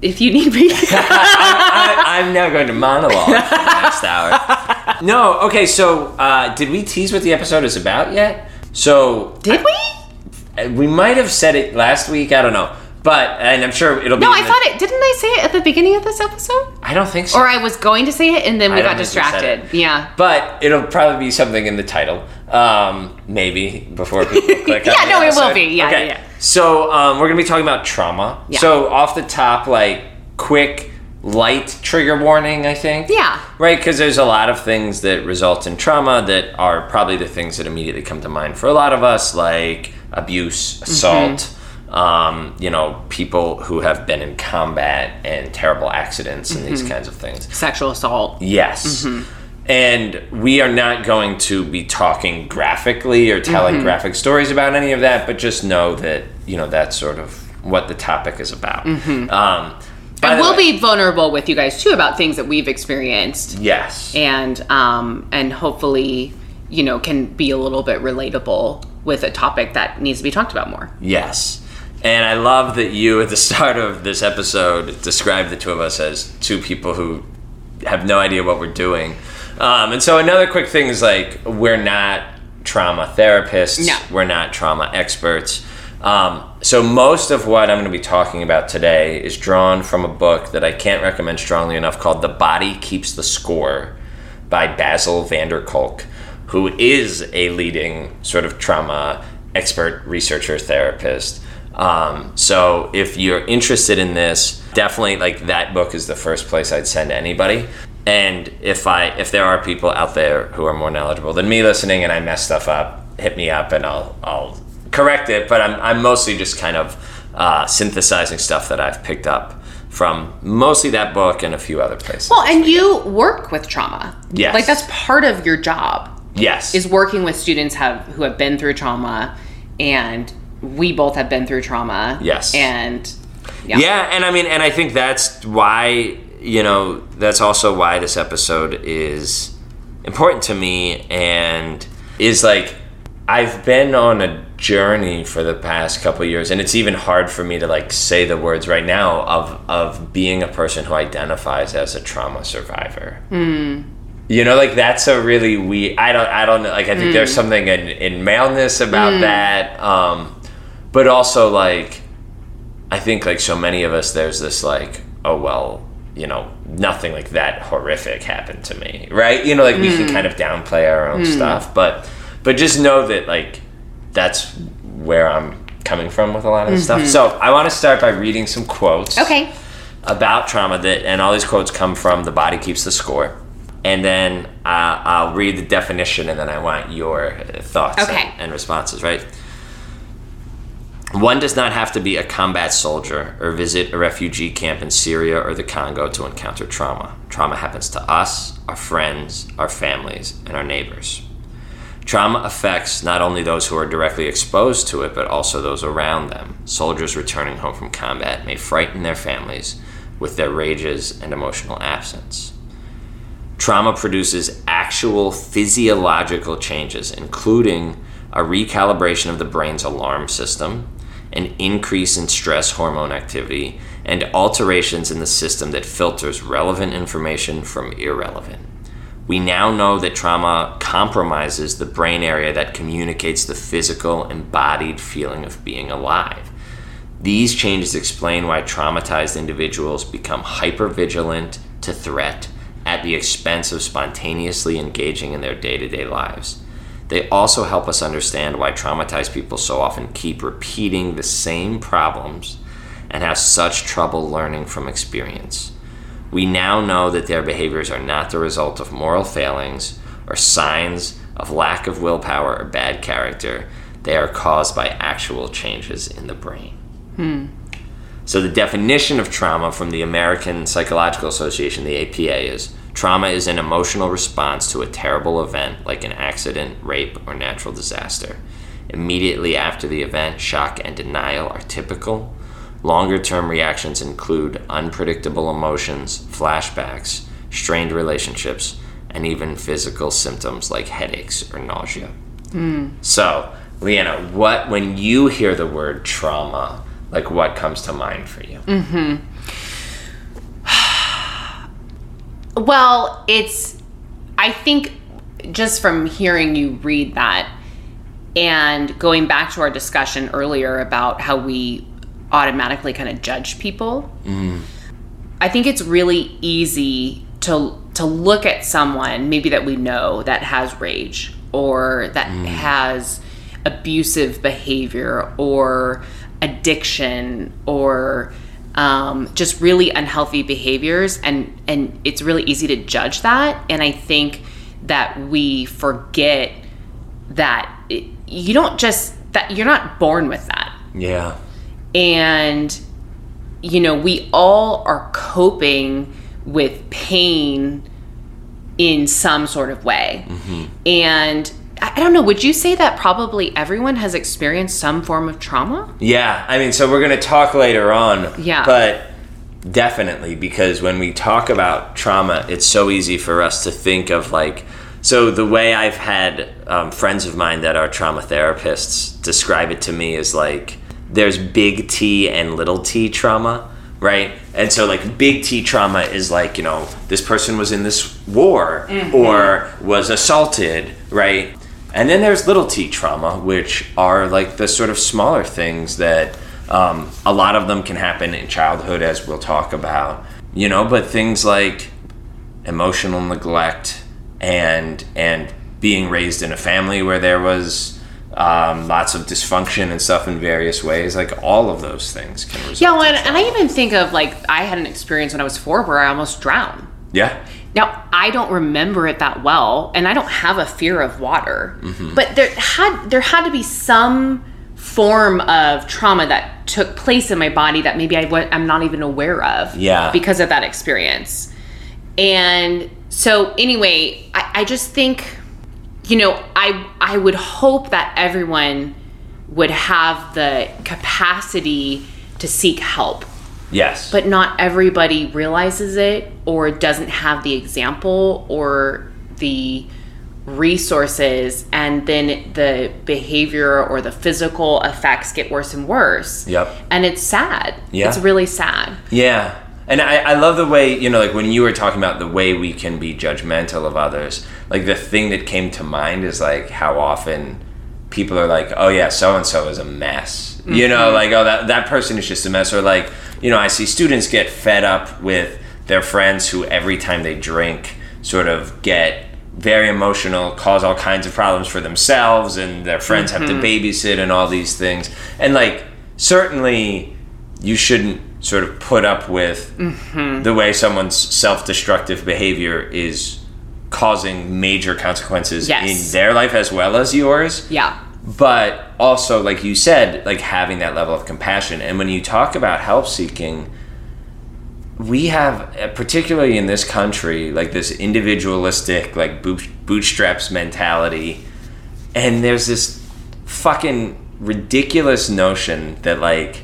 if you need me. [LAUGHS] I, I'm now going to monologue for the [LAUGHS] next hour. No, okay, so uh, did we tease what the episode is about yet? So Did we? uh, we might have said it last week, I don't know. But, and I'm sure it'll be. No, I the- thought it. Didn't I say it at the beginning of this episode? I don't think so. Or I was going to say it, and then we I got think we said distracted. Yeah. But it'll probably be something in the title, um, maybe before people [LAUGHS] click. on Yeah, no, it will be. Yeah, okay. yeah, yeah. So um, we're gonna be talking about trauma. Yeah. So off the top, like quick, light trigger warning. I think. Yeah. Right, because there's a lot of things that result in trauma that are probably the things that immediately come to mind for a lot of us, like abuse, assault. Um, you know, people who have been in combat and terrible accidents and these kinds of things. Sexual assault. Yes. And we are not going to be talking graphically or telling Mm-hmm. graphic stories about any of that, but just know that, you know, that's sort of what the topic is about. Um, Mm-hmm. And we'll way- be vulnerable with you guys too about things that we've experienced. Yes. and um, and hopefully you know can be a little bit relatable with a topic that needs to be talked about more. Yes. And I love that you, at the start of this episode, described the two of us as two people who have no idea what we're doing. Um, and so, another quick thing is like, we're not trauma therapists, No. we're not trauma experts. Um, so, most of what I'm going to be talking about today is drawn from a book that I can't recommend strongly enough called The Body Keeps the Score by Bessel van der Kolk, who is a leading sort of trauma expert, researcher, therapist. Um, so if you're interested in this, definitely like that book is the first place I'd send anybody. And if I if there are people out there who are more knowledgeable than me listening and I mess stuff up, hit me up and I'll I'll correct it. But I'm I'm mostly just kind of uh, synthesizing stuff that I've picked up from mostly that book and a few other places. Well, and you work with trauma. Yes. Like that's part of your job yes, is working with students have who have been through trauma and we both have been through trauma. Yes. And yeah. and I mean, and I think that's why you know that's also why this episode is important to me and is like I've been on a journey for the past couple years and it's even hard for me to like say the words right now of of being a person who identifies as a trauma survivor. Hmm. You know, like that's a really we. I don't. I don't know. Like I think there's hmm. something in, in maleness about hmm. that. Um, but also like, I think like so many of us, there's this like, oh well, you know, nothing like that horrific happened to me, right? You know, like we can hmm. kind of downplay our own hmm. stuff, but but just know that like that's where I'm coming from with a lot of this stuff. Mm-hmm. So I want to start by reading some quotes Okay. about trauma that and all these quotes come from the body keeps the score and then uh, i'll read the definition and then i want your thoughts Okay. and, and responses right one does not have to be a combat soldier or visit a refugee camp in syria or the congo to encounter trauma trauma happens to us our friends our families and our neighbors Trauma affects not only those who are directly exposed to it, but also those around them. Soldiers returning home from combat may frighten their families with their rages and emotional absence. Trauma produces actual physiological changes, including a recalibration of the brain's alarm system, an increase in stress hormone activity, and alterations in the system that filters relevant information from irrelevant. We now know that trauma compromises the brain area that communicates the physical, embodied feeling of being alive. These changes explain why traumatized individuals become hypervigilant to threat at the expense of spontaneously engaging in their day to day lives. They also help us understand why traumatized people so often keep repeating the same problems and have such trouble learning from experience. We now know that their behaviors are not the result of moral failings or signs of lack of willpower or bad character. They are caused by actual changes in the brain. Hmm. So, the definition of trauma from the American Psychological Association, the APA, is trauma is an emotional response to a terrible event like an accident, rape, or natural disaster. Immediately after the event, shock and denial are typical. Longer term reactions include unpredictable emotions, flashbacks, strained relationships, and even physical symptoms like headaches or nausea. Hmm. So, Leanna, what when you hear the word trauma, like what comes to mind for you? Mm-hmm. Well, it's, I think just from hearing you read that and going back to our discussion earlier about how we automatically kind of judge people, mm-hmm. I think it's really easy to to look at someone maybe that we know that has rage or that mm. has abusive behavior or addiction or um, just really unhealthy behaviors and and it's really easy to judge that. And i think that we forget that it, you don't just that you're not born with that. Yeah. and you know we all are coping with pain in some sort of way. And I don't know would you say that probably everyone has experienced some form of trauma Yeah, I mean, so we're going to talk later on. Yeah. But definitely, because when we talk about trauma, it's so easy for us to think of like, so the way I've had um, friends of mine that are trauma therapists describe it to me is like, there's big T and little t trauma, right? And so, like, big T trauma is like, you know, this person was in this war or was assaulted, right? And then there's little t trauma, which are like the sort of smaller things that um, a lot of them can happen in childhood, as we'll talk about, you know, but things like emotional neglect and and being raised in a family where there was um, lots of dysfunction and stuff in various ways. Like all of those things can result. Yeah, well, and I even think of like I had an experience when I was four where I almost drowned. yeah. Now, I don't remember it that well, and I don't have a fear of water. Mm-hmm. But there had there had to be some form of trauma that took place in my body that maybe I w- I'm not even aware of. Yeah. Because of that experience. And so, anyway, I, I just think, you know, I I would hope that everyone would have the capacity to seek help Yes. but not everybody realizes it or doesn't have the example or the resources and then the behavior or the physical effects get worse and worse Yep. and it's sad Yeah. it's really sad Yeah. And I, I love the way, you know, like when you were talking about the way we can be judgmental of others, like the thing that came to mind is like how often people are like, oh yeah, so and so is a mess. You know, mm-hmm. like, oh, that, that person is just a mess. Or like, you know, I see students get fed up with their friends who every time they drink sort of get very emotional, cause all kinds of problems for themselves, and their friends have to mm-hmm. babysit and all these things. And like, certainly, you shouldn't sort of put up with mm-hmm. the way someone's self-destructive behavior is causing major consequences Yes. in their life as well as yours yeah but also like you said like having that level of compassion. And when you talk about help seeking we have uh, particularly in this country like this individualistic like bootstraps mentality. And there's this fucking ridiculous notion that like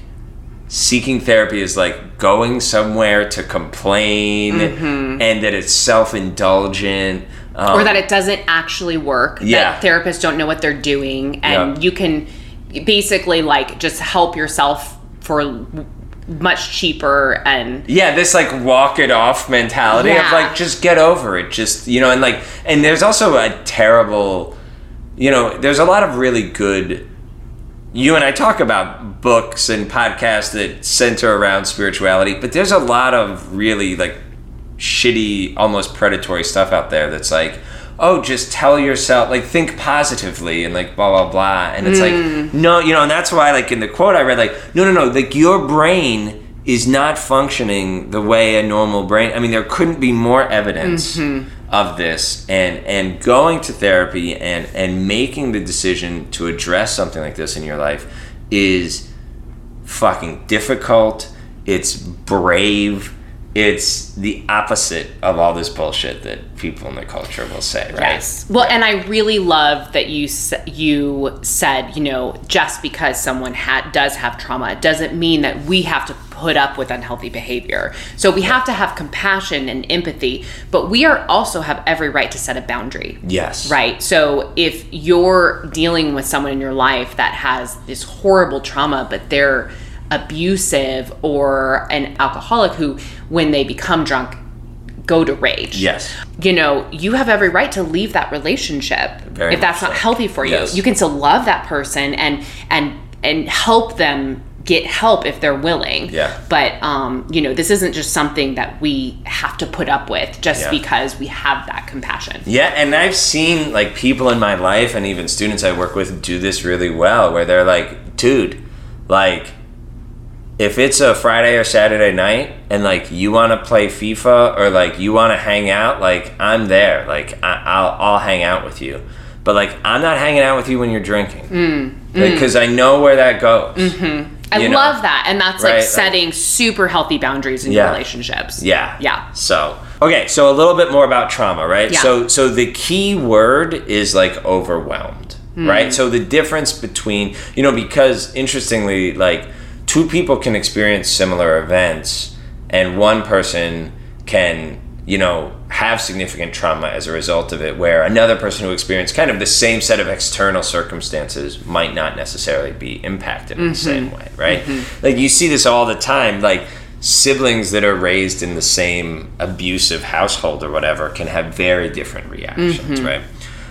seeking therapy is like going somewhere to complain and that it's self-indulgent um, or that it doesn't actually work Yeah. that therapists don't know what they're doing and Yeah. you can basically like just help yourself for much cheaper and yeah this like walk it off mentality of like just get over it just you know and like and there's also a terrible you know there's a lot of really good you and I talk about books and podcasts that center around spirituality but there's a lot of really like shitty almost predatory stuff out there that's like oh just tell yourself like think positively and like blah blah blah and it's like mm. no you know and that's why like in the quote i read like no no no like your brain is not functioning the way a normal brain i mean there couldn't be more evidence mm-hmm. of this and and going to therapy and and making the decision to address something like this in your life is fucking difficult. It's brave. It's the opposite of all this bullshit that people in the culture will say, right? Yes. Well, and I really love that you you said, you know, just because someone ha- does have trauma it doesn't mean that we have to put up with unhealthy behavior. So we have to have compassion and empathy, but we are also have every right to set a boundary. Yes. Right. So if you're dealing with someone in your life that has this horrible trauma, but they're abusive or an alcoholic who, when they become drunk, go to rage. Yes. You know, you have every right to leave that relationship Very if that's not so. healthy for you. Yes. You can still love that person and and and help them get help if they're willing. Yeah. But um, you know, this isn't just something that we have to put up with just Yeah. because we have that compassion. Yeah, and I've seen like people in my life and even students I work with do this really well where they're like, dude, like if it's a Friday or Saturday night and like you want to play FIFA or like you want to hang out, like I'm there. Like I, I'll I'll hang out with you. But like I'm not hanging out with you when you're drinking. Mm, mm. Because I know where that goes. Mm-hmm. I You know? love that. And that's Right, like like- setting super healthy boundaries in Yeah. your relationships. Yeah. Yeah. So okay, so a little bit more about trauma, right? Yeah. So so the key word is like overwhelmed, Hmm. right? So the difference between you know because interestingly, like two people can experience similar events, and one person can you know have significant trauma as a result of it where another person who experienced kind of the same set of external circumstances might not necessarily be impacted in the mm-hmm. same way right? Mm-hmm. Like you see this all the time like siblings that are raised in the same abusive household or whatever can have very different reactions mm-hmm. right?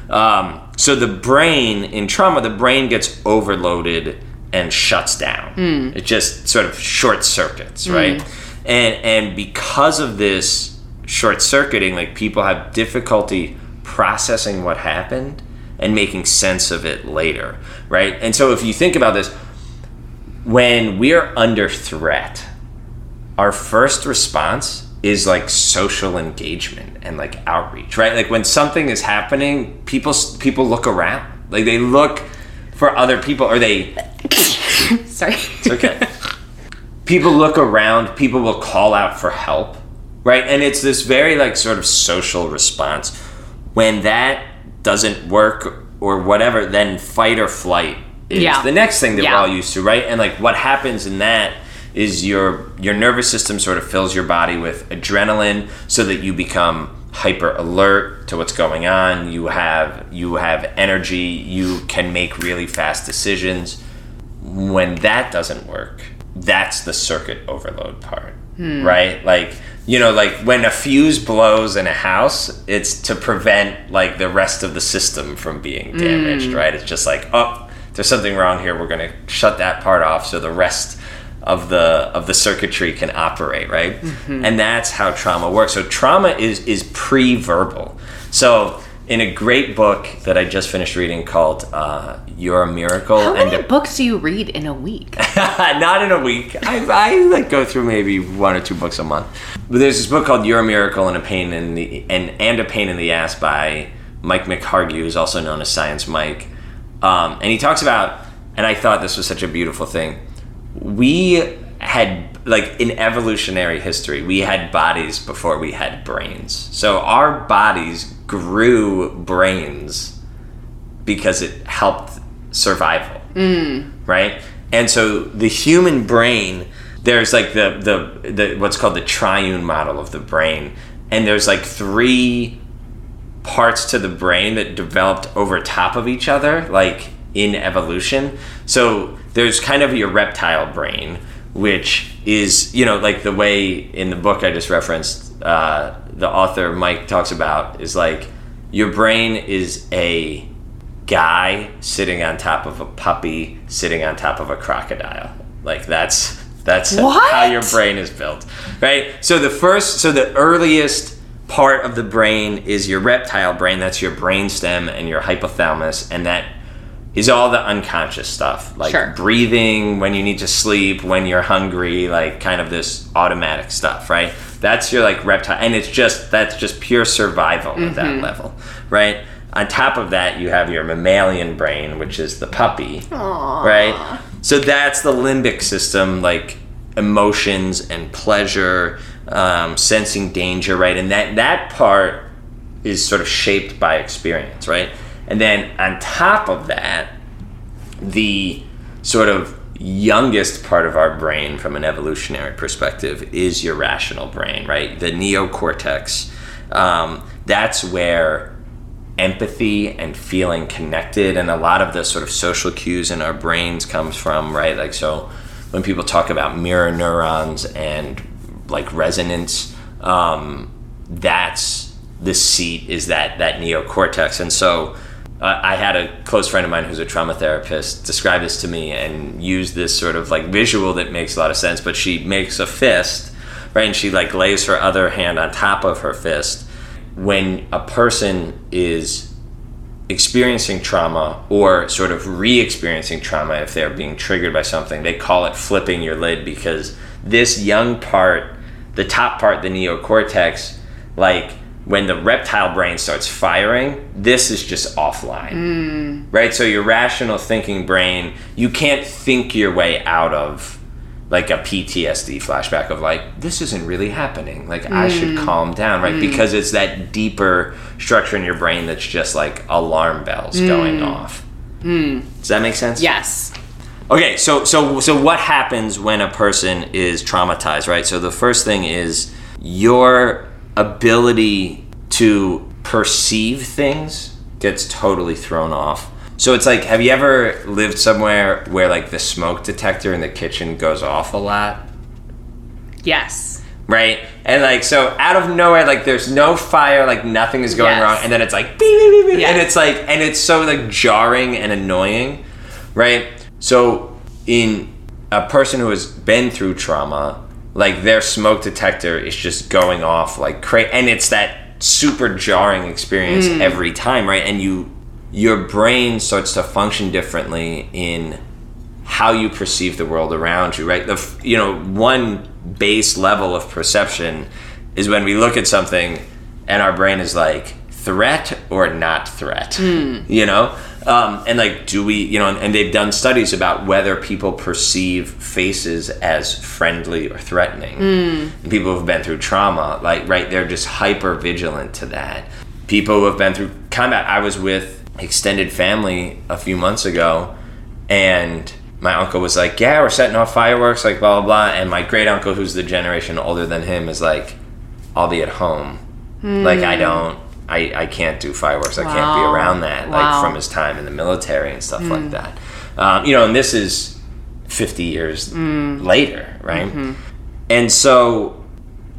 Um, so the brain in trauma the brain gets overloaded and shuts down hmm. it just sort of short circuits hmm. right and and because of this short circuiting like people have difficulty processing what happened and making sense of it later, right? And so if you think about this, when we're under threat, our first response is like social engagement and like outreach, right? Like when something is happening, people people look around. Like they look for other people or they [LAUGHS] Sorry. It's okay. people look around, people will call out for help, right? And it's this very like sort of social response. When that doesn't work or whatever, then fight or flight is Yeah. the next thing that Yeah. we're all used to, right? And like what happens in that is your your nervous system sort of fills your body with adrenaline so that you become hyper alert to what's going on. You have you have energy, you can make really fast decisions when that doesn't work, that's the circuit overload part, hmm. right? Like, you know, like when a fuse blows in a house, it's to prevent like the rest of the system from being hmm. damaged, right? It's just like, oh, there's something wrong here. We're going to shut that part off so the rest of the of the circuitry can operate, right? And that's how trauma works. So trauma is is pre-verbal. So in a great book that I just finished reading called uh, "You're a Miracle," How and many books do you read in a week? [LAUGHS] not in a week. I, I like go through maybe one or two books a month. But there's this book called "You're a Miracle and a Pain in the and and a Pain in the Ass" by Mike McHargue, who's also known as Science Mike, um, and he talks about. And I thought this was such a beautiful thing. We had like in evolutionary history, we had bodies before we had brains. So our bodies grew brains because it helped survival mm. right? And so the human brain there's like the, the the what's called the triune model of the brain. And there's like three parts to the brain that developed over top of each other like in evolution. So there's kind of your reptile brain which is you know like the way in the book i just referenced uh, the author mike talks about is like your brain is a guy sitting on top of a puppy sitting on top of a crocodile. Like that's that's What? how your brain is built right? So the first so the earliest part of the brain is your reptile brain. That's your brainstem and your hypothalamus and that is all the unconscious stuff like Sure. breathing when you need to sleep when you're hungry like kind of this automatic stuff right? That's your like reptile and it's just that's just pure survival at Mm-hmm. that level right? On top of that you have your mammalian brain which is the puppy right? So that's the limbic system like emotions and pleasure um, sensing danger right? And that that part is sort of shaped by experience right and then on top of that the sort of youngest part of our brain from an evolutionary perspective is your rational brain, right? The neocortex. Um, that's where empathy and feeling connected and a lot of the sort of social cues in our brains comes from, right? Like, so when people talk about mirror neurons and like resonance, um, that's the seat is that that neocortex. And so I had a close friend of mine who's a trauma therapist describe this to me and use this sort of like visual that makes a lot of sense. But she makes a fist, right? And she like lays her other hand on top of her fist. When a person is experiencing trauma or sort of re-experiencing trauma if they're being triggered by something they call it flipping your lid because this young part the top part the neocortex like when the reptile brain starts firing this is just offline. Hmm. Right? So your rational thinking brain you can't think your way out of like a PTSD flashback of like this isn't really happening. Like I should hmm. calm down right? Hmm. Because it's that deeper structure in your brain that's just like alarm bells going off. Does that make sense? Yes. Okay, so so so what happens when a person is traumatized, right? So the first thing is your ability to perceive things gets totally thrown off. So it's like have you ever lived somewhere where like the smoke detector in the kitchen goes off a lot? Yes. Right? And like so out of nowhere, like there's no fire, like nothing is going Yes. wrong, and then it's like beep, beep, beep, beep, Yes. and it's like and it's so like jarring and annoying, right? So in a person who has been through trauma, like their smoke detector is just going off like crazy, and it's that super jarring experience mm. every time, right? And you your brain starts to function differently in how you perceive the world around you, right? The you know one base level of perception is when we look at something and our brain is like threat or not threat, hmm. you know. Um, and like, do we, you know, and, and they've done studies about whether people perceive faces as friendly or threatening. And people who've been through trauma, like, right, they're just hyper vigilant to that. People who have been through combat, I was with extended family a few months ago, and my uncle was like, "Yeah, we're setting off fireworks, like blah blah blah." And my great uncle, who's the generation older than him, is like, "I'll be at home. Like I don't, I I can't do fireworks. I can't be around that. Wow. Like from his time in the military and stuff like hmm. that. Um, you know, and this is fifty years hmm. later, right? Mm-hmm. And so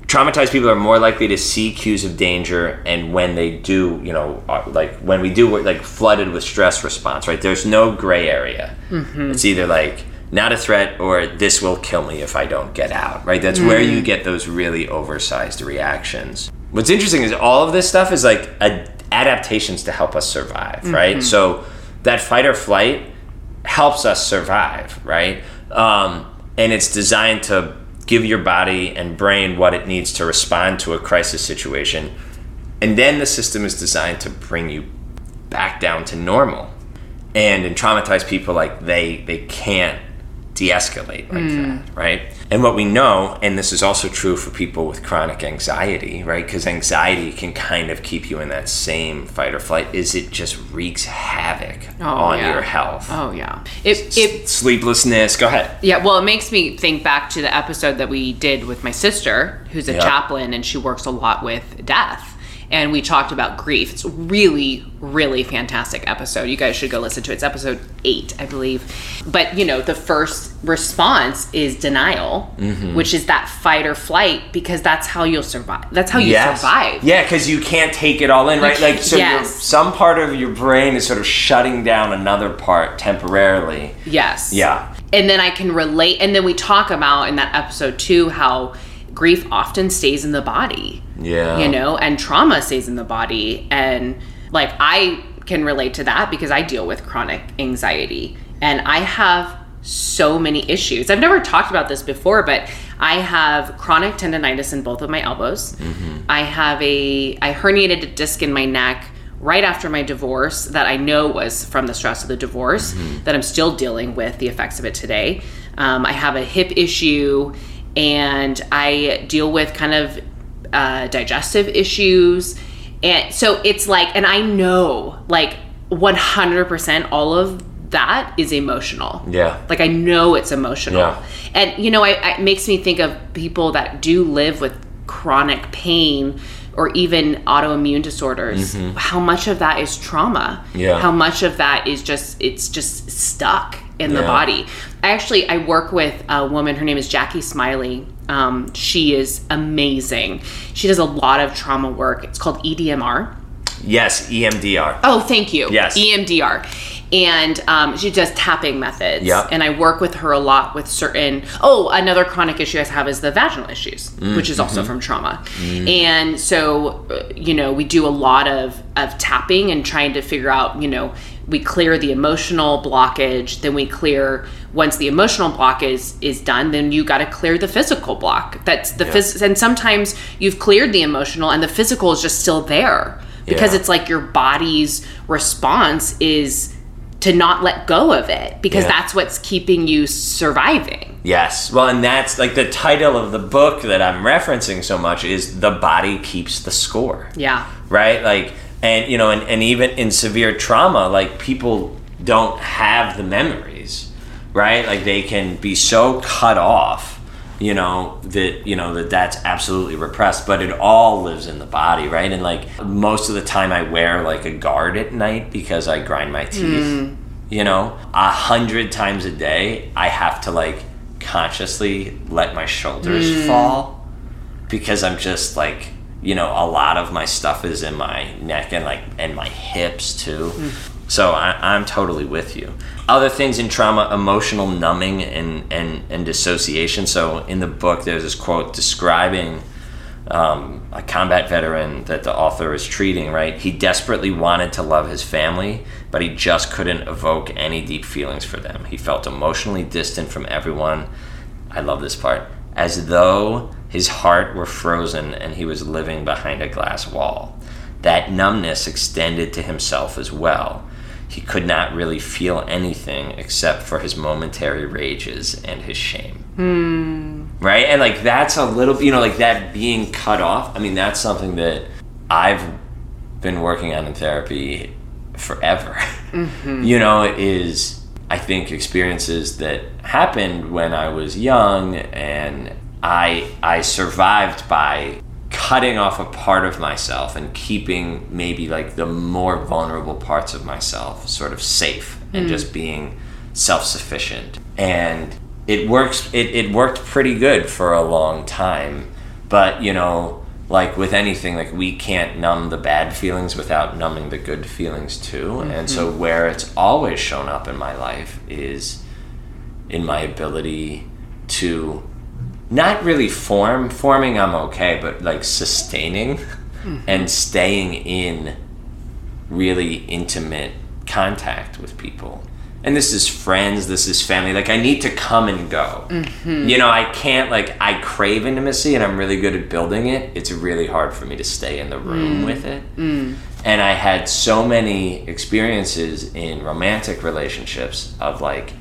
traumatized people are more likely to see cues of danger and when they do you know uh, like when we do we're like flooded with stress response right there's no gray area mm-hmm. it's either like not a threat or this will kill me if i don't get out right that's where hmm. you get those really oversized reactions what's interesting is all of this stuff is like a, adaptations to help us survive right so that fight or flight helps us survive, right? Um, and it's designed to give your body and brain what it needs to respond to a crisis situation. And then the system is designed to bring you back down to normal. And in traumatized people, like they they can't de-escalate like hmm. that, right? And what we know, and this is also true for people with chronic anxiety, right? Because anxiety can kind of keep you in that same fight or flight, is it just wreaks havoc oh, on yeah. your health Oh yeah. It it sleeplessness. Go ahead. Yeah, well, it makes me think back to the episode that we did with my sister, who's a Yeah. chaplain and she works a lot with death. And we talked about grief. It's a really, really fantastic episode. You guys should go listen to it. It's episode eight, I believe. But, you know, the first response is denial, Mm-hmm. which is that fight or flight because that's how you'll survive. That's how you survive. Yeah, because you can't take it all in, right? Like, so Yes. some part of your brain is sort of shutting down another part temporarily. Yes. Yeah. and then I can relate. And then we talk about in that episode too how grief often stays in the body, Yeah. you know, and trauma stays in the body. And like I can relate to that because I deal with chronic anxiety and I have so many issues. I've never talked about this before, but I have chronic tendonitis in both of my elbows. I have a I herniated a disc in my neck right after my divorce that I know was from the stress of the divorce that I'm still dealing with the effects of it today. Um, I have a hip issue and I deal with kind of uh, digestive issues. And so it's like, and I know like 100% all of that is emotional. Yeah. Like I know it's emotional. Yeah. And you know, I, I- it makes me think of people that do live with chronic pain or even autoimmune disorders. How much of that is trauma? Mm-hmm. Yeah. How much of that is just it's just stuck in the body. I actually I work with a woman. Her name is Jackie Smiley. Um, she is amazing. She does a lot of trauma work. It's called EDMR. Yes, EMDR. Oh, thank you. Yes. EMDR. And um, she does tapping methods. Yep. And I work with her a lot with certain. Oh, another chronic issue I have is the vaginal issues, which is also from trauma. And so, uh, you know, we do a lot of, of tapping and trying to figure out, you know, we clear the emotional blockage, then we clear once the emotional block is is done, then you got to clear the physical block. That's the phys- and sometimes you've cleared the emotional and the physical is just still there because Yeah. it's like your body's response is to not let go of it because Yeah. that's what's keeping you surviving. Yes. Well, and that's like the title of the book that I'm referencing so much is The Body Keeps the Score. Yeah. right? Like, and you know, and, and even in severe trauma, like people don't have the memories, right? Like they can be so cut off, you know, that you know that that's absolutely repressed, but it all lives in the body, right? And like most of the time, I wear like a guard at night because I grind my teeth. Hmm. You know, a hundred times a day, I have to like consciously let my shoulders hmm. fall because I'm just like you know a lot of my stuff is in my neck and like and my hips too. So I, I'm totally with you. Other things in trauma, emotional numbing and, and and dissociation. So in the book, there's this quote describing um, a combat veteran that the author is treating, right? He desperately wanted to love his family, but he just couldn't evoke any deep feelings for them. He felt emotionally distant from everyone. I love this part. As though his heart were frozen and he was living behind a glass wall. That numbness extended to himself as well. He could not really feel anything except for his momentary rages and his shame. Hmm. Right? And like that's a little, you know, like that being cut off. I mean, that's something that I've been working on in therapy forever. Mm-hmm. [LAUGHS] You know, is, I think, experiences that happened when I was young and I, I survived by cutting off a part of myself and keeping maybe like the more vulnerable parts of myself sort of safe and mm. just being self-sufficient. And it works it, it worked pretty good for a long time. But you know like with anything like we can't numb the bad feelings without numbing the good feelings too. And so mm-hmm. where it's always shown up in my life is in my ability to not really form forming i'm okay but like sustaining mm-hmm. and staying in really intimate contact with people. And this is friends this is family like i need to come and go. Mm-hmm. You know i can't like i crave intimacy and i'm really good at building it. It's really hard for me to stay in the room mm. with it. Mm. And i had so many experiences in romantic relationships of like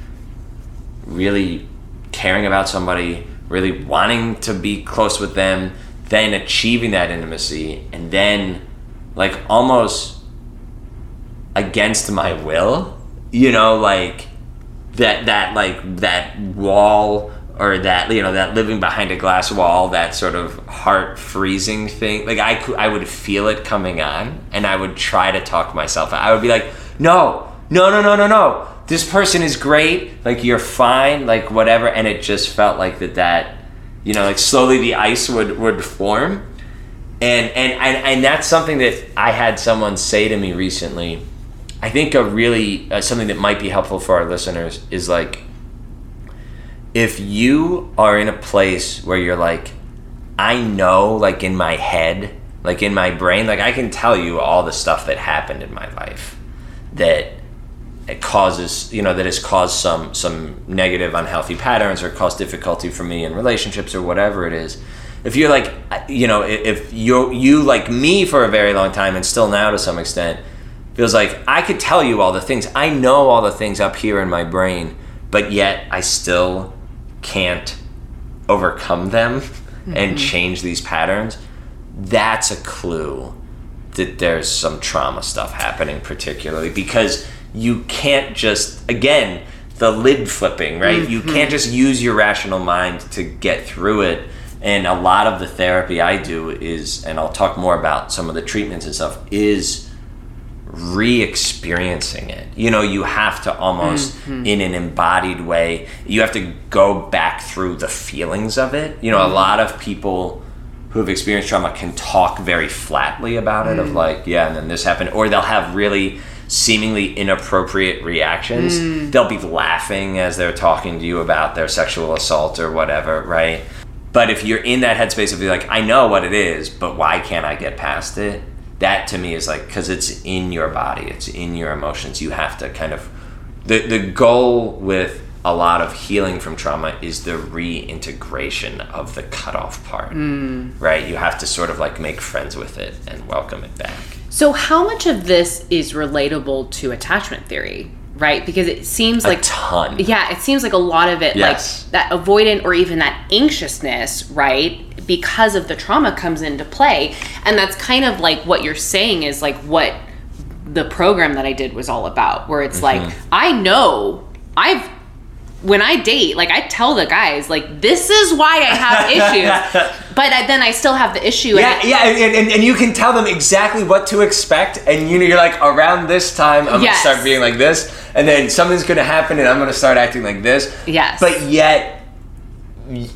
really caring about somebody, really wanting to be close with them, then achieving that intimacy, and then like almost against my will, you know, like that that like that wall or that you know that living behind a glass wall that sort of heart freezing thing like i could i would feel it coming on and i would try to talk myself out. i would be like no no no no no no this person is great like you're fine like whatever and it just felt like that that you know like slowly the ice would would form. And and and, and that's something that i had someone say to me recently. I think a really uh, something that might be helpful for our listeners is like if you are in a place where you're like i know like in my head like in my brain like i can tell you all the stuff that happened in my life that it causes you know that has caused some some negative unhealthy patterns or caused difficulty for me in relationships or whatever it is. If you're like you know if you you like me for a very long time and still now to some extent feels like i could tell you all the things. I know all the things up here in my brain but yet i still can't overcome them [LAUGHS] and mm-hmm. change these patterns. That's a clue that there's some trauma stuff happening particularly because you can't just again the lid flipping right? You mm-hmm. can't just use your rational mind to get through it. And a lot of the therapy i do is and i'll talk more about some of the treatments and stuff is re-experiencing it. You know you have to almost mm-hmm. in an embodied way you have to go back through the feelings of it. You know a mm-hmm. lot of people who have experienced trauma can talk very flatly about it of mm. like yeah and then this happened or they'll have really seemingly inappropriate reactions hmm. they'll be laughing as they're talking to you about their sexual assault or whatever right? But if you're in that headspace of be like i know what it is but why can't i get past it? That to me is like because it's in your body it's in your emotions you have to kind of the the goal with a lot of healing from trauma is the reintegration of the cutoff part hmm. right? You have to sort of like make friends with it and welcome it back So, how much of this is relatable to attachment theory, right? Because it seems a like ton yeah, it seems like a lot of it, Yes. like that avoidant or even that anxiousness, right? Because of the trauma comes into play. And that's kind of like what you're saying is like what the program that I did was all about, where it's Mm-hmm. like, I know I've, when I date, like I tell the guys, like, this is why I have [LAUGHS] issues. But I, then I still have the issue. yeah, and yeah, and, and, and you can tell them exactly what to expect, and you know you're like around this time I'm Yes. gonna start being like this, and then something's gonna happen, and I'm gonna start acting like this. Yes. But yet,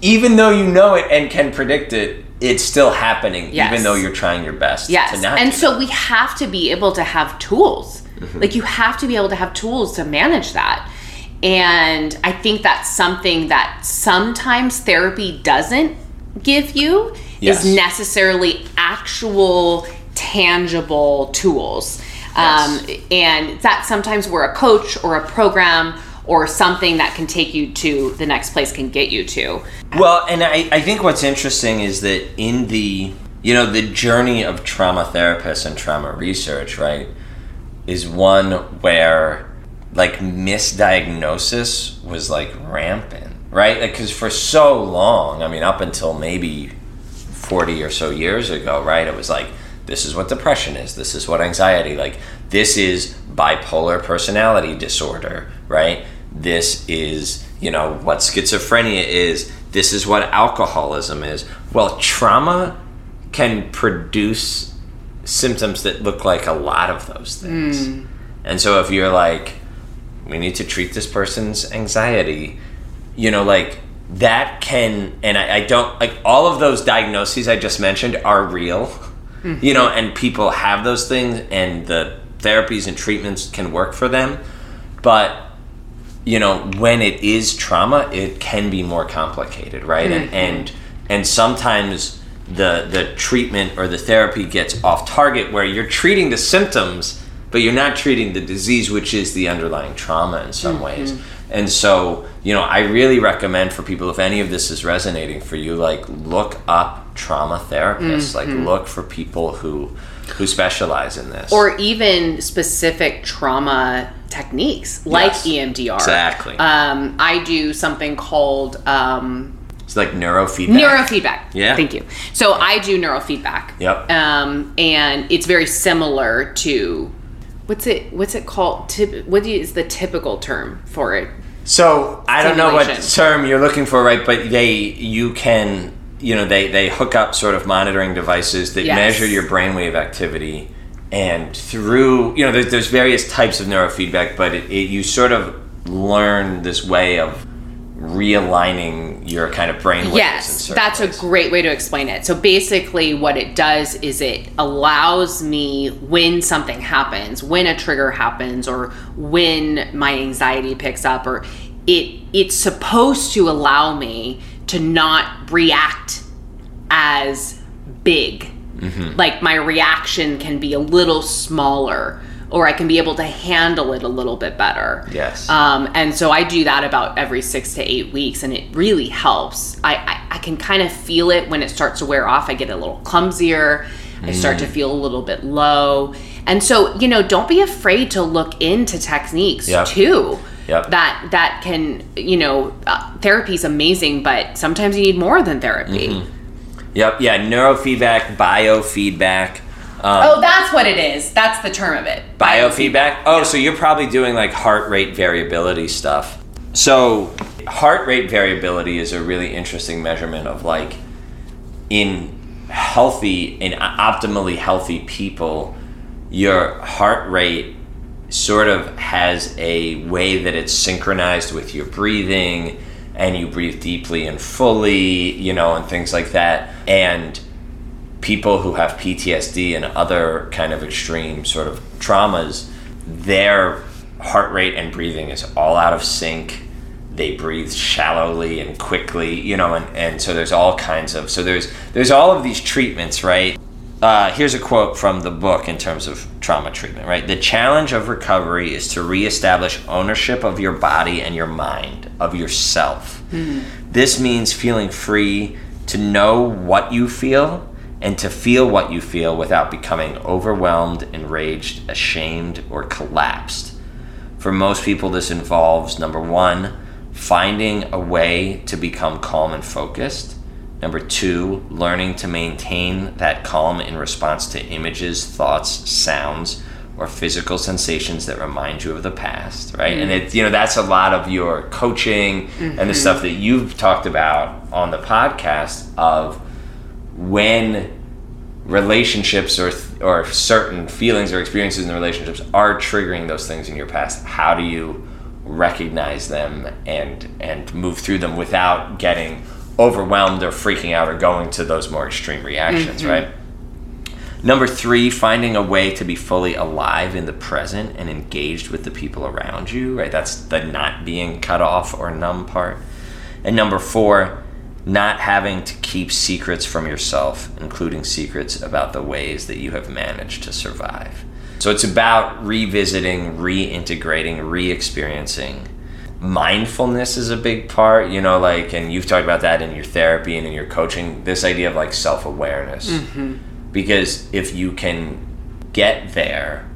even though you know it and can predict it, it's still happening, Yes. even though you're trying your best Yes. to not. and so we have to be able to have tools. Mm-hmm. Like you have to be able to have tools to manage that. And I think that's something that sometimes therapy doesn't give you Yes. is necessarily actual tangible tools. Um, and that sometimes we're a coach or a program or something that can take you to the next place can get you to. Well, and I, I think what's interesting is that in the you know the journey of trauma therapists and trauma research, right, is one where like misdiagnosis was like rampant, right? Like because for so long, I mean, up until maybe forty or so years ago, right, it was like this is what depression is, this is what anxiety, like this is bipolar personality disorder, right? This is you know what schizophrenia is. This is what alcoholism is. Well, trauma can produce symptoms that look like a lot of those things. Hmm. And so if you're like, we need to treat this person's anxiety, you know, like that can, and I, I don't, like all of those diagnoses I just mentioned are real, mm-hmm. you know, and people have those things and the therapies and treatments can work for them. But you know when it is trauma it can be more complicated right? And mm-hmm. and and sometimes the the treatment or the therapy gets off target where you're treating the symptoms but you're not treating the disease which is the underlying trauma in some ways and so you know i really recommend for people if any of this is resonating for you like look up trauma therapists like look for people who who specialize in this Or even specific trauma techniques like Yes, EMDR. exactly. Um, I do something called um, it's like neurofeedback neurofeedback. Yeah. Thank you. So I do neurofeedback. Yep. Um, and it's very similar to what's it what's it called? Tip, what is the typical term for it? So I don't know what term you're looking for, right? But they, you can, you know, they they hook up sort of monitoring devices that Yes. measure your brainwave activity, and through, you know, there's, there's various types of neurofeedback, but it, it, you sort of learn this way of realigning your kind of brainwaves. in Yes, that's a great way to explain it. So basically, what it does is it allows me when something happens, when a trigger happens, or when my anxiety picks up, or it it's supposed to allow me to not react as big. Mm-hmm. Like my reaction can be a little smaller, or I can be able to handle it a little bit better. Yes. Um, and so I do that about every six to eight weeks, and it really helps. I, I, I can kind of feel it when it starts to wear off. I get a little clumsier. I start to Mm. feel a little bit low. And so, you know, don't be afraid to look into techniques Yep. too. Yep. That that can, you know, uh, therapy is amazing, but sometimes you need more than therapy. Mm-hmm. Yep. Yeah. Neurofeedback, biofeedback. Um, Oh, that's what it is. That's the term of it. Biofeedback? Oh, so you're probably doing like heart rate variability stuff. So, heart rate variability is a really interesting measurement of like in healthy, in optimally healthy people, your heart rate sort of has a way that it's synchronized with your breathing and you breathe deeply and fully, you know, and things like that. And people who have PTSD and other kind of extreme sort of traumas, their heart rate and breathing is all out of sync. They breathe shallowly and quickly, you know, and, and so there's all kinds of so there's there's all of these treatments, right? Uh, here's a quote from the book in terms of trauma treatment, right? The challenge of recovery is to reestablish ownership of your body and your mind, of yourself. This means feeling free to know what you feel and to feel what you feel without becoming overwhelmed, enraged, ashamed, or collapsed. For most people, this involves number one, finding a way to become calm and focused. Number two, learning to maintain that calm in response to images, thoughts, sounds, or physical sensations that remind you of the past, right? And mm-hmm. it, you know, that's a lot of your coaching and the mm-hmm. stuff that you've talked about on the podcast of when relationships or or certain feelings or experiences in the relationships are triggering those things in your past how do you recognize them and and move through them without getting overwhelmed or freaking out or going to those more extreme reactions mm-hmm. right? Number 3 finding a way to be fully alive in the present and engaged with the people around you right? That's the not being cut off or numb part. And number 4 not having to keep secrets from yourself, including secrets about the ways that you have managed to survive. So it's about revisiting, reintegrating, re experiencing. Mindfulness is a big part, you know, like, and you've talked about that in your therapy and in your coaching, this idea of like self awareness. Mm-hmm. Because if you can get there,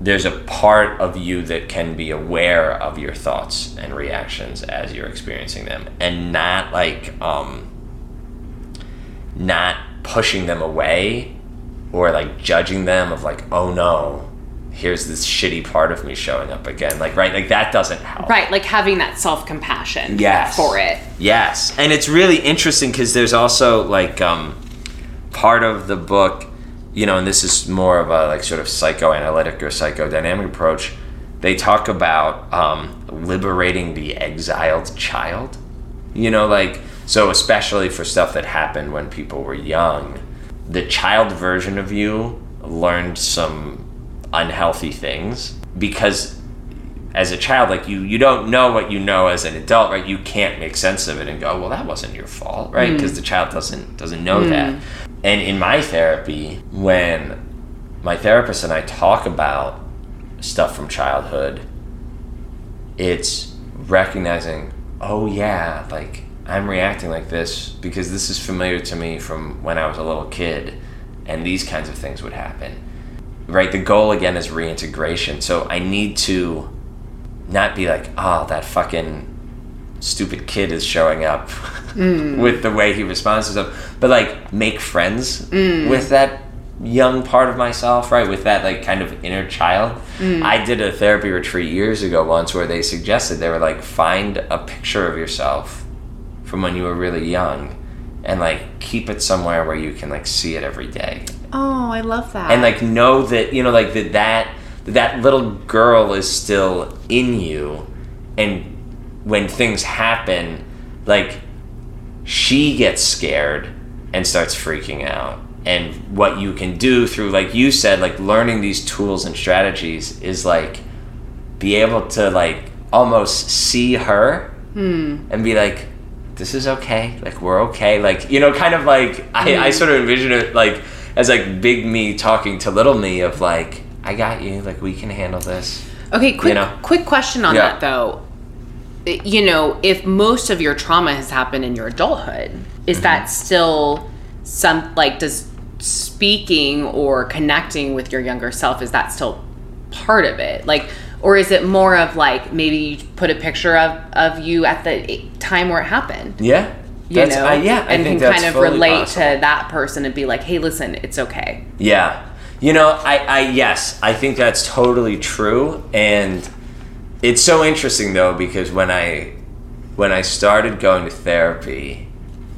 there's a part of you that can be aware of your thoughts and reactions as you're experiencing them and not like um not pushing them away or like judging them of like oh no here's this shitty part of me showing up again like right like that doesn't help Right, like having that self compassion Yes. for it. Yes, and it's really interesting because there's also like um, part of the book, you know, and this is more of a like sort of psychoanalytic or psychodynamic approach. They talk about um, liberating the exiled child. You know, like so, especially for stuff that happened when people were young, the child version of you learned some unhealthy things because as a child like you you don't know what you know as an adult right you can't make sense of it and go well that wasn't your fault right because the child doesn't doesn't know that and in my therapy when my therapist and I talk about stuff from childhood it's recognizing oh yeah like I'm reacting like this because this is familiar to me from when I was a little kid and these kinds of things would happen. Right the goal again is reintegration. So I need to not be like, oh, that fucking stupid kid is showing up [LAUGHS] mm. with the way he responds to stuff, but like make friends mm. with that young part of myself, right? With that like kind of inner child. Mm. I did a therapy retreat years ago once where they suggested they were like, find a picture of yourself from when you were really young and like keep it somewhere where you can like see it every day Oh, I love that. and like know that you know like that that that little girl is still in you and when things happen like she gets scared and starts freaking out. And what you can do through like you said like learning these tools and strategies is like be able to like almost see her hmm. and be like this is okay. Like we're okay. Like you know kind of like I, I hmm. sort of envision it like as like big me talking to little me of like i got you. Like we can handle this. Okay, quick you know? quick question on Yeah. that though. You know, if most of your trauma has happened in your adulthood, is Mm-hmm. that still some like does speaking or connecting with your younger self is that still part of it? Like or is it more of like maybe you put a picture of of you at the time where it happened? yeah You know, I- yeah I and think can kind of relate possible. to that person and be like, "Hey, listen, it's okay." Yeah. You know, I, I yes, I think that's totally true. And it's so interesting though, because when I when I started going to therapy,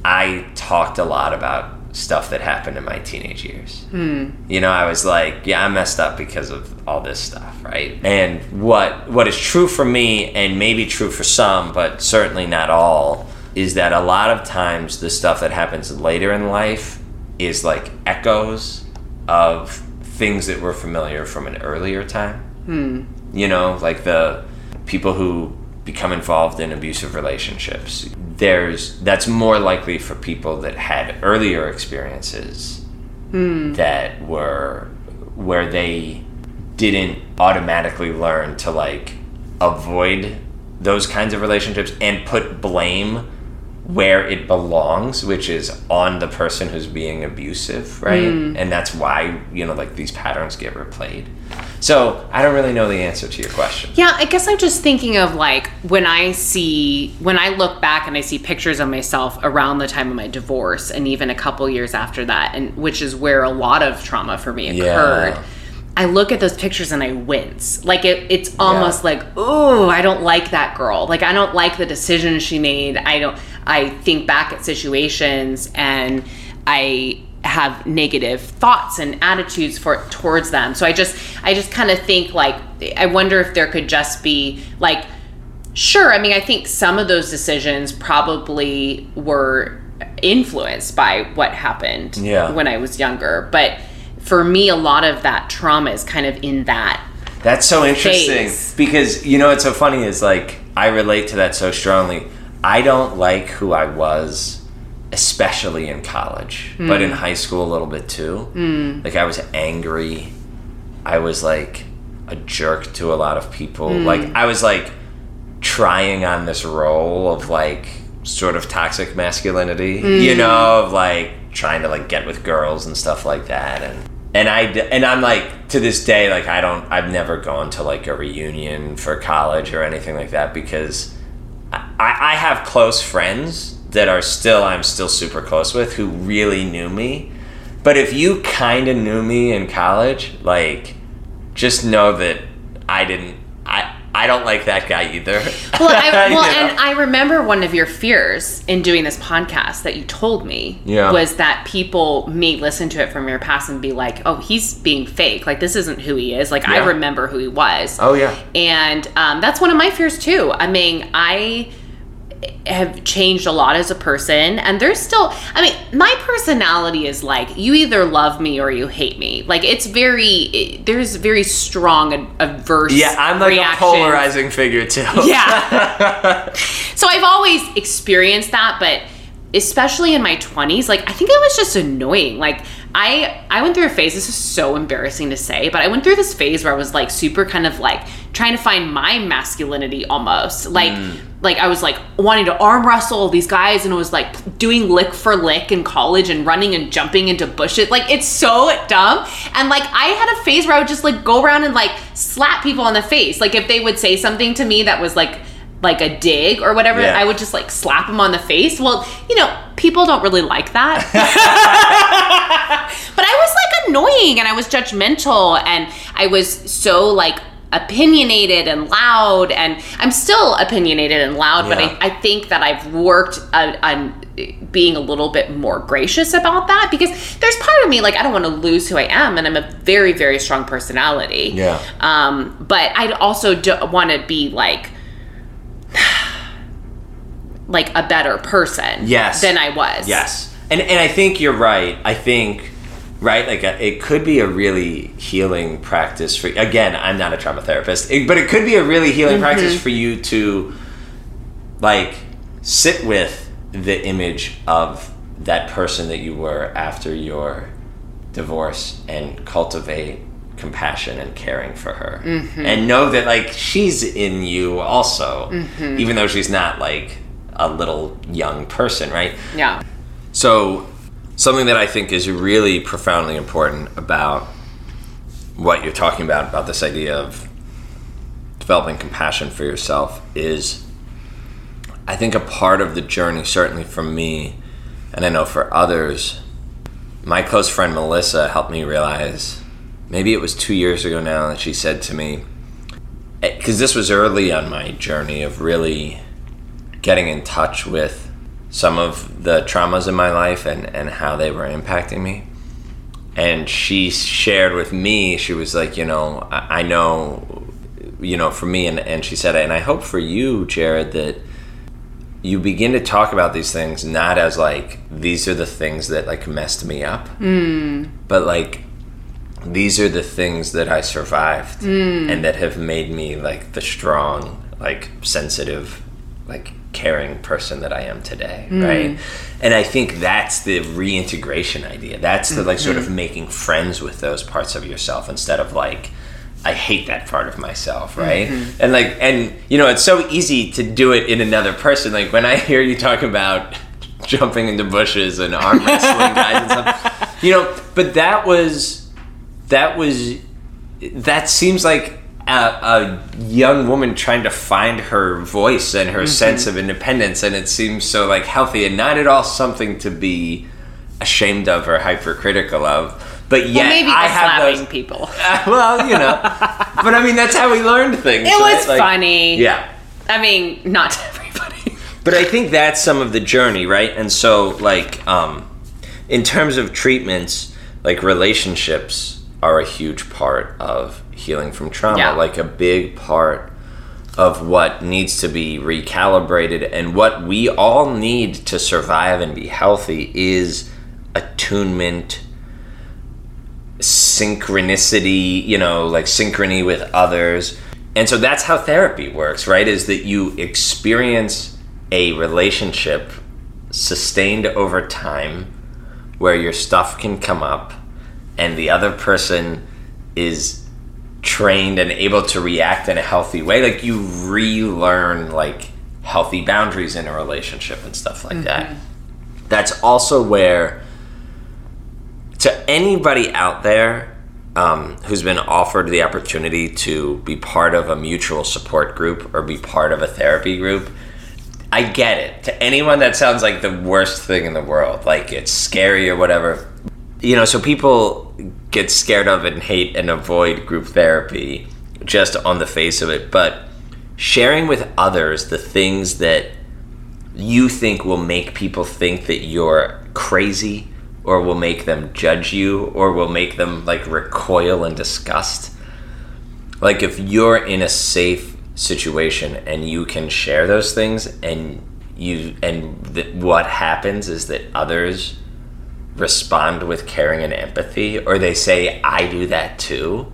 I talked a lot about stuff that happened in my teenage years. Hmm. You know, I was like, yeah, I messed up because of all this stuff, right? And what what is true for me and maybe true for some, but certainly not all, is that a lot of times the stuff that happens later in life is like echoes of things that were familiar from an earlier time. Hmm. You know, like the people who become involved in abusive relationships. There's that's more likely for people that had earlier experiences hmm. that were where they didn't automatically learn to like avoid those kinds of relationships and put blame where it belongs, which is on the person who's being abusive, right? Hmm. And that's why, you know, like these patterns get replayed. So I don't really know the answer to your question. Yeah, I guess I'm just thinking of like when I see when I look back and I see pictures of myself around the time of my divorce and even a couple years after that and which is where a lot of trauma for me occurred. Yeah. I look at those pictures and I wince. Like it, it's almost like, oh, I don't like that girl. Like I don't like the decisions she made. I don't. I think back at situations and I have negative thoughts and attitudes for towards them. So I just, I just kind of think like, I wonder if there could just be like, sure. I mean, I think some of those decisions probably were influenced by what happened Yeah. when I was younger, but for me, a lot of that trauma is kind of in that. That's so interesting Phase. because you know what's so funny is like I relate to that so strongly. I don't like who I was especially in college, but in hmm. high school a little bit too. Hmm. Like I was angry. I was like a jerk to a lot of people. Hmm. Like I was like trying on this role of like sort of toxic masculinity, you know, of like trying to like get with girls and stuff like that and and I and I'm like to this day like I don't I've never gone to like a reunion for college or anything like that because I, I have close friends that are still I'm still super close with who really knew me. But if you kind of knew me in college, like just know that I didn't I don't like that guy either. [LAUGHS] Well, I, [LAUGHS] You well, know? and I remember one of your fears in doing this podcast that you told me Yeah. was that people may listen to it from your past and be like, "Oh, he's being fake. Like this isn't who he is." Like I remember who he was. Oh yeah. And um, that's one of my fears too. I mean, I have changed a lot as a person, and there's still, I mean, my personality is like you either love me or you hate me. Like it's very, it, there's very strong ad- adverse. Yeah, I'm like reactions. a polarizing figure too. Yeah. [LAUGHS] so I've always experienced that, but especially in my 20s, like I think it was just annoying. Like I I went through a phase, this is so embarrassing to say, but I went through this phase where I was like super kind of like trying to find my masculinity almost. Like mm. like I was like wanting to arm wrestle these guys and it was like doing lick for lick in college and running and jumping into bushes. Like it's so dumb. And like I had a phase where I would just like go around and like slap people on the face. Like if they would say something to me that was like like a dig or whatever, Yeah. I would just like slap them on the face. Well, you know, people don't really like that. [LAUGHS] but I was like annoying and I was judgmental and I was so like opinionated and loud and I'm still opinionated and loud, but I, I think that I've worked uh, on being a little bit more gracious about that because there's part of me like I don't want to lose who I am and I'm a very very strong personality. Yeah. Um, but I also want to be like like a better person Yes. than I was. Yes, and and I think you're right. I think right, like a, it could be a really healing practice for. Again, I'm not a trauma therapist, it- but it could be a really healing Mm-hmm. practice for you to like sit with the image of that person that you were after your divorce and cultivate compassion and caring for her Mm-hmm. and know that like she's in you also Mm-hmm. even though she's not like a little young person right Yeah. so, something that I think is really profoundly important about what you're talking about, about this idea of developing compassion for yourself, is I think a part of the journey, certainly for me, and I know for others, my close friend Melissa helped me realize maybe it was two years ago now that she said to me, because this was early on my journey of really getting in touch with some of the traumas in my life and, and how they were impacting me. And she shared with me, she was like, you know, I, I know, you know, for me, and, and she said, and I hope for you, Jared, that you begin to talk about these things not as like, these are the things that like messed me up, hmm. but like, these are the things that I survived hmm. and that have made me like the strong, like sensitive, like caring person that I am today, mm. right? And I think that's the reintegration idea. That's the like sort of mm-hmm. making friends with those parts of yourself instead of like I hate that part of myself, right? Mm-hmm. And like and you know, it's so easy to do it in another person. Like when I hear you talk about [LAUGHS] jumping into bushes and arm wrestling [LAUGHS] guys and stuff, you know, but that was that was that seems like a, a young woman trying to find her voice and her sense of independence and it seems so like healthy and not at all something to be ashamed of or hypercritical of but yet Well, maybe i have slapping those people. [LAUGHS] well you know [LAUGHS] but i mean that's how we learned things It right? was Like- funny. yeah I mean, not to everybody. [LAUGHS] but I think that's some of the journey, right? And so, like, um, in terms of treatments, like relationships are a huge part of healing from trauma. Yeah. Like a big part of what needs to be recalibrated and what we all need to survive and be healthy is attunement synchronicity, you know, like synchrony with others. And so that's how therapy works, right? Is that you experience a relationship sustained over time where your stuff can come up and the other person is trained and able to react in a healthy way like you relearn like healthy boundaries in a relationship and stuff like that. That's also where to anybody out there um, who's been offered the opportunity to be part of a mutual support group or be part of a therapy group i get it. To anyone that sounds like the worst thing in the world like it's scary or whatever you know so people get scared of and hate and avoid group therapy just on the face of it but sharing with others the things that you think will make people think that you're crazy or will make them judge you or will make them like recoil in disgust. Like if you're in a safe situation and you can share those things and you and th- what happens is that others respond with caring and empathy or they say i do that too.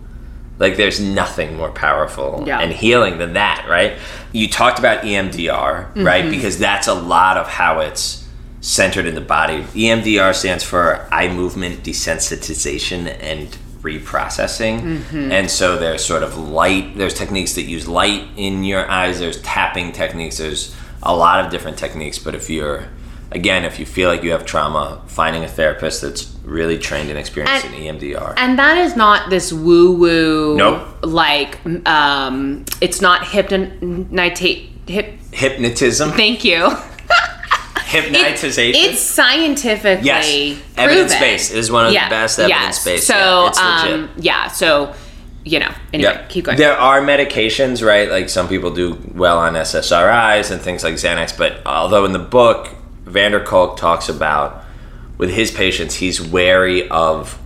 Like there's nothing more powerful Yeah. and healing than that right? You talked about emdr right? Mm-hmm. Because that's a lot of how it's centered in the body. Emdr stands for eye movement desensitization and reprocessing. Mm-hmm. And so there's sort of light there's techniques that use light in your eyes there's tapping techniques there's a lot of different techniques but if you're again if you feel like you have trauma finding a therapist that's really trained and experienced And- in emdr And that is not this woo woo. Nope. Like, um, it's not hypnotite. Hip. hypnotism Thank you. [LAUGHS] hypnotization It's scientifically Yes, proven. evidence-based. It is one of the best yes. evidence-based. So, Yeah, um, yeah. So, you know. Anyway, Yeah. keep going. There are medications, right? Like some people do well on SSRIs and things like Xanax, but although in the book, van der Kolk talks about with his patients, he's wary of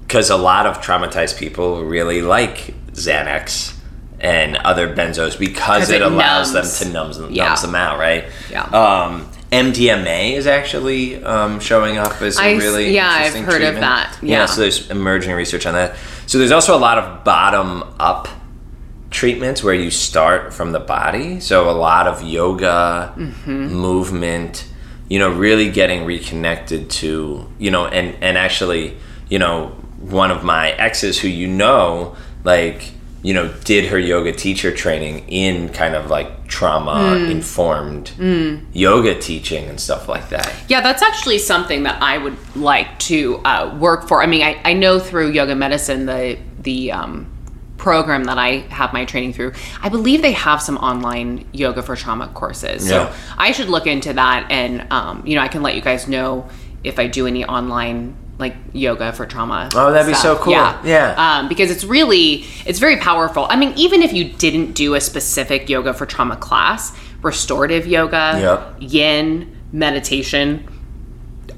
because a lot of traumatized people really like Xanax and other benzos because it, it allows numbs. them to numbs, numbs Yeah. them out, right? Yeah. Um, MDMA is actually um, showing up as a I really yeah, I've heard of treatment. that. yeah, Yeah. so there's emerging research on that. So there's also a lot of bottom up treatments where you start from the body. So a lot of yoga, Mm-hmm. movement, you know, really getting reconnected to, you know, and and actually, you know, one of my exes who you know, like, you know, did her yoga teacher training in kind of like trauma Mm. informed yoga teaching and stuff like that. Yeah, that's actually something that I would like to uh, work for. I mean, I, I know through yoga medicine, the the um, program that I have my training through, I believe they have some online yoga for trauma courses. So I should look into that, and um, you know, I can let you guys know if I do any online like yoga for trauma. Oh, that'd be so cool. Yeah, Yeah. Um, because it's really it's very powerful. I mean, even if you didn't do a specific yoga for trauma class, restorative yoga, Yep. yin, meditation,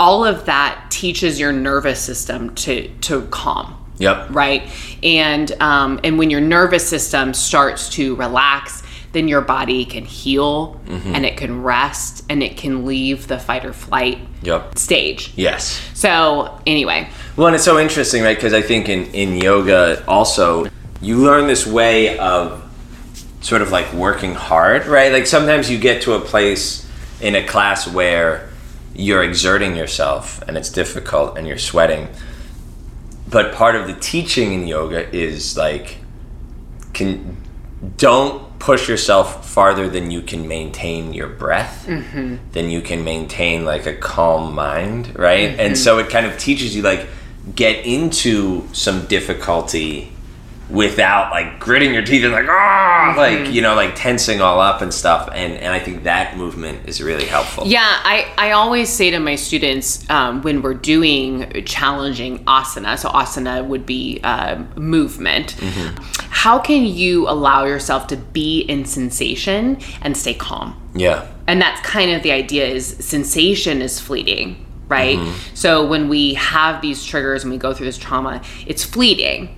all of that teaches your nervous system to to calm Yep. right and um, and when your nervous system starts to relax then your body can heal Mm-hmm. and it can rest and it can leave the fight or flight Yep. stage Yes. so anyway Well, and it's so interesting, right? Because I think in, in yoga also, you learn this way of sort of like working hard, right? Like sometimes you get to a place in a class where you're exerting yourself and it's difficult and you're sweating. But part of the teaching in yoga is like, can don't push yourself farther than you can maintain your breath. Mm-hmm. Then you can maintain like a calm mind right? And mm-hmm. so it kind of teaches you like get into some difficulty without like gritting your teeth and like ah like you know like tensing all up and stuff. And and i think that movement is really helpful. Yeah, I, I always say to my students um, when we're doing challenging asana, so asana would be um, movement, how can you allow yourself to be in sensation and stay calm? yeah. And that's kind of the idea is sensation is fleeting right? So when we have these triggers and we go through this trauma it's fleeting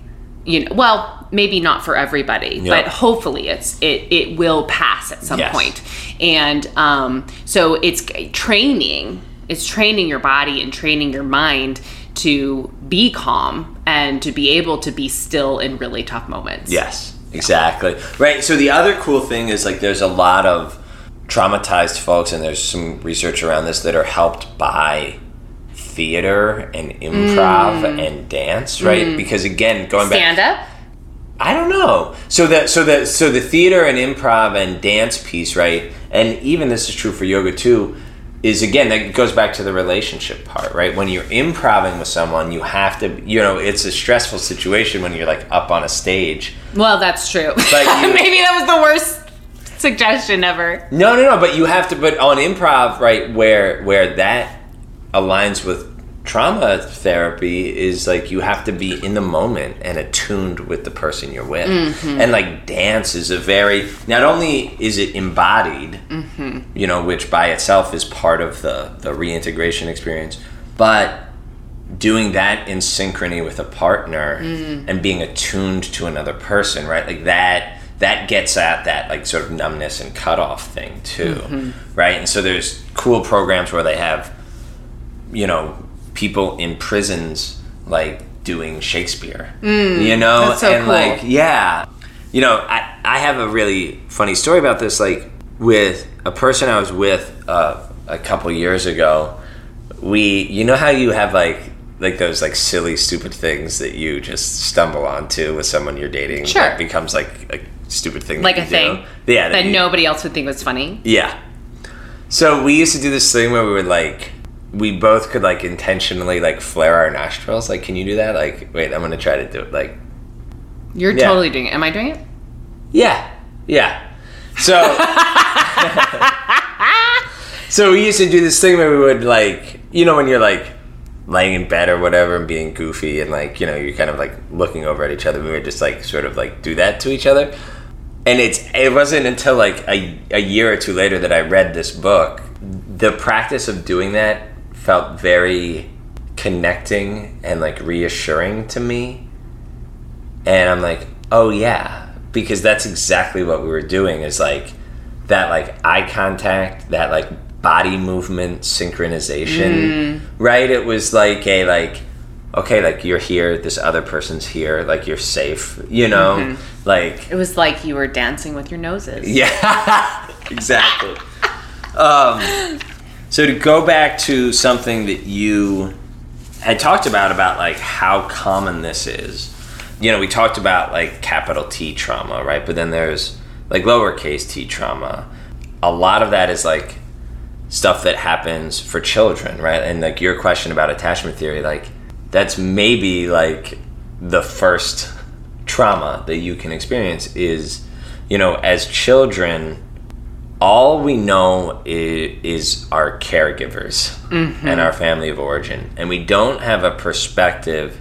you know well maybe not for everybody Yeah. but hopefully it's it it will pass at some Yes. point and um so it's training it's training your body and training your mind to be calm and to be able to be still in really tough moments Yes, exactly. Right. So the other cool thing is like there's a lot of traumatized folks, and there's some research around this that are helped by theater and improv mm. and dance, right? Mm. Because again, going back Stand up. I don't know. So that so that so the theater and improv and dance piece, right? And even this is true for yoga too. Is again that goes back to the relationship part, right? When you're improving with someone, you have to, you know, it's a stressful situation when you're like up on a stage. Well, that's true. But [LAUGHS] you- Maybe that was the worst suggestion ever. No, no, no. But you have to. But on improv, right, where where that aligns with trauma therapy is like you have to be in the moment and attuned with the person you're with. Mm-hmm. And like dance is a very not only is it embodied, mm-hmm. you know, which by itself is part of the the reintegration experience, but doing that in synchrony with a partner mm. and being attuned to another person, right? Like that that gets at that like sort of numbness and cutoff thing too. Mm-hmm. Right? And so there's cool programs where they have you know, people in prisons like doing Shakespeare. you know? so and cool. like yeah. You know, I I have a really funny story about this like with a person I was with uh, a couple years ago. We you know how you have like like those like silly stupid things that you just stumble onto with someone you're dating Sure. that becomes like a stupid thing Like that a do. thing yeah that you- nobody else would think was funny. yeah. So we used to do this thing where we would like we both could like intentionally like flare our nostrils. Like, can you do that? Like, wait, I'm gonna try to do it. Like, You're Yeah. totally doing it. Am I doing it? yeah, yeah. So, [LAUGHS] so we used to do this thing where we would like, you know, when you're like laying in bed or whatever and being goofy and like, you know, you're kind of like looking over at each other. We would just like sort of like do that to each other. And it's it wasn't until like a, a year or two later that I read this book. The practice of doing that felt very connecting and like reassuring to me. And I'm like, oh yeah, because that's exactly what we were doing is like that like eye contact, that like body movement synchronization, right? It was like a like okay, like you're here, this other person's here, like you're safe, you know? Like It was like you were dancing with your noses. yeah, [LAUGHS] exactly. [LAUGHS] um, so to go back to something that you had talked about about like how common this is. You know, we talked about like capital T trauma, right? But then there's like lowercase t trauma. A lot of that is like stuff that happens for children, right? And like your question about attachment theory, like that's maybe like the first trauma that you can experience is, you know, as children, all we know is, is our caregivers and our family of origin. And we don't have a perspective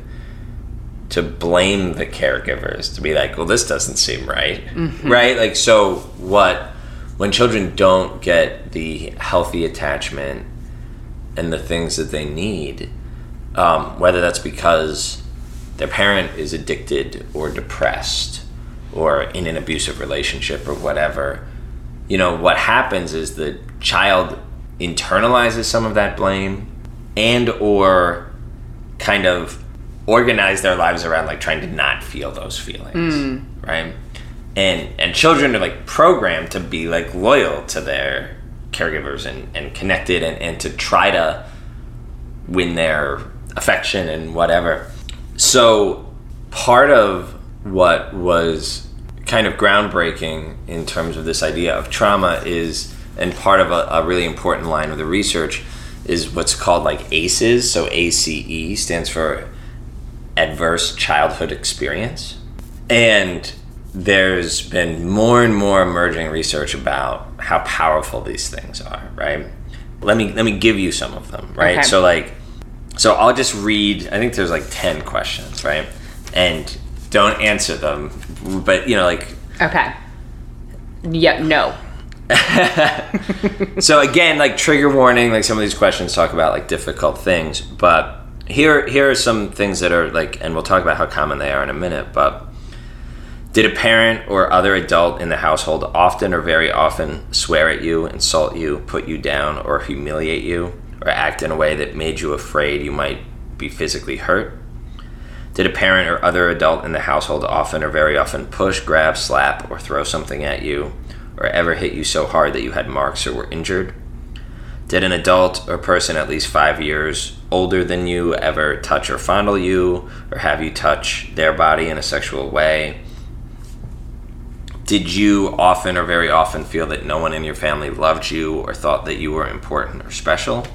to blame the caregivers, to be like, well, this doesn't seem right. Right? Like, so what, when children don't get the healthy attachment and the things that they need, um, whether that's because their parent is addicted or depressed or in an abusive relationship or whatever, you know, what happens is the child internalizes some of that blame and or kind of organize their lives around like trying to not feel those feelings, hmm. right? And and children are like programmed to be like loyal to their caregivers and, and connected and, and to try to win their affection and whatever. So part of what was kind of groundbreaking in terms of this idea of trauma is and part of a, a really important line of the research is what's called like ACEs. So ACE stands for adverse childhood experience. And there's been more and more emerging research about how powerful these things are, right? Let me let me give you some of them, right? Okay. So like so I'll just read I think there's like 10 questions, right? And don't answer them, but you know like Okay. Yeah, no. [LAUGHS] so again, like trigger warning, like some of these questions talk about like difficult things, but here here are some things that are like and we'll talk about how common they are in a minute, but did a parent or other adult in the household often or very often swear at you, insult you, put you down, or humiliate you, or act in a way that made you afraid you might be physically hurt? Did a parent or other adult in the household often or very often push, grab, slap, or throw something at you, or ever hit you so hard that you had marks or were injured? Did an adult or person at least five years older than you ever touch or fondle you, or have you touch their body in a sexual way? Did you often or very often feel that no one in your family loved you or thought that you were important or special?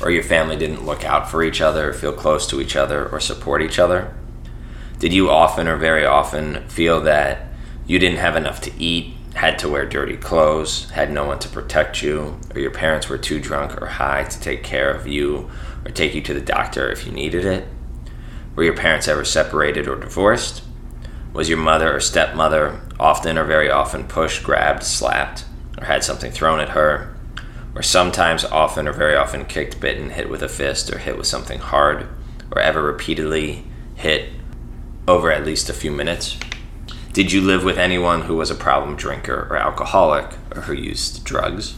Or your family didn't look out for each other, feel close to each other, or support each other? Did you often or very often feel that you didn't have enough to eat, had to wear dirty clothes, had no one to protect you, or your parents were too drunk or high to take care of you or take you to the doctor if you needed it? Were your parents ever separated or divorced? Was your mother or stepmother often or very often pushed, grabbed, slapped, or had something thrown at her? Or sometimes, often or very often kicked, bitten, hit with a fist, or hit with something hard, or ever repeatedly hit over at least a few minutes? Did you live with anyone who was a problem drinker or alcoholic or who used drugs?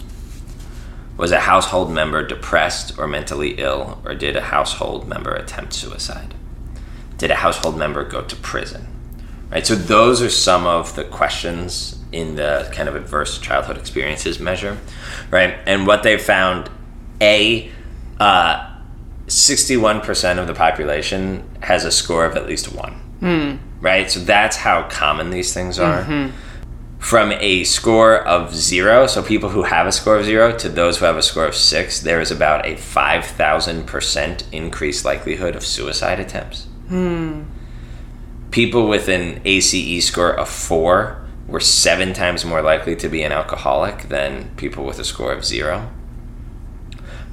Was a household member depressed or mentally ill, or did a household member attempt suicide? Did a household member go to prison? Right, so those are some of the questions in the kind of adverse childhood experiences measure, right? And what they found, a, uh, 61% of the population has a score of at least one, Hmm. right? So that's how common these things are. Mm-hmm. From a score of zero, so people who have a score of zero, to those who have a score of six, there is about a 5,000% increased likelihood of suicide attempts. Hmm. People with an ACE score of four were seven times more likely to be an alcoholic than people with a score of zero.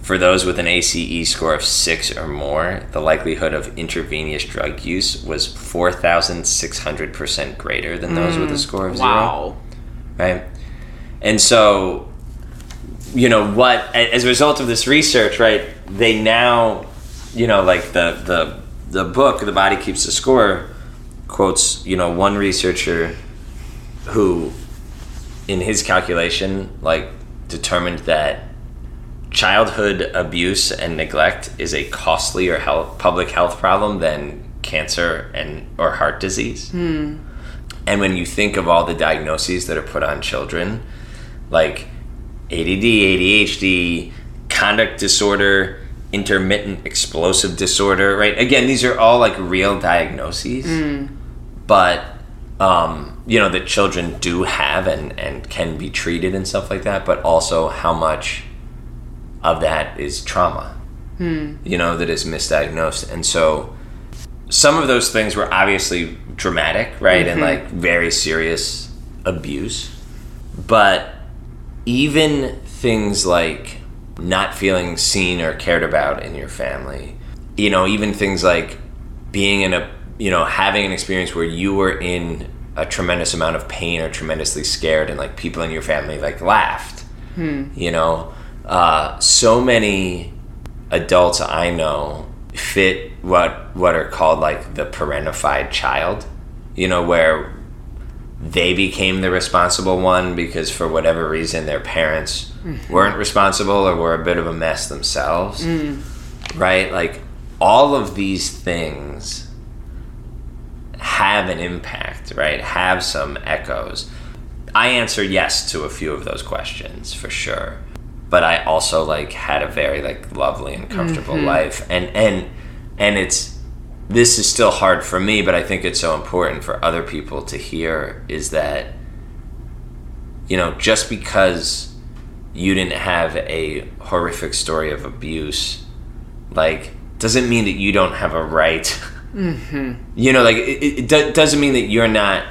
For those with an ACE score of six or more, the likelihood of intravenous drug use was 4,600% greater than those with a mm, score of zero Wow. right? And so, you know, what as a result of this research, right? They now, you know, like the the the book, "The Body Keeps the Score," quotes, you know, one researcher who, in his calculation, like determined that childhood abuse and neglect is a costlier health public health problem than cancer and or heart disease. And when you think of all the diagnoses that are put on children, like ADD, ADHD, conduct disorder, intermittent explosive disorder, right? Again, these are all like real diagnoses, but um, you know that children do have and and can be treated and stuff like that. But also how much of that is trauma, hmm. you know, that is misdiagnosed, and so some of those things were obviously dramatic, right? And mm-hmm. like very serious abuse. But even things like not feeling seen or cared about in your family, you know, even things like being in a, you know, having an experience where you were in a tremendous amount of pain or tremendously scared and like people in your family like laughed, hmm. you know, uh, so many adults I know fit what what are called like the parentified child, you know, where they became the responsible one because for whatever reason their parents weren't responsible or were a bit of a mess themselves. Right? Like all of these things have an impact, right? Have some echoes. I answer yes to a few of those questions for sure. But I also like had a very like lovely and comfortable mm-hmm. life. And and and it's this is still hard for me, but I think it's so important for other people to hear is that you know, just because you didn't have a horrific story of abuse, like, doesn't mean that you don't have a right. Mm-hmm. You know, like, it, it do- doesn't mean that you're not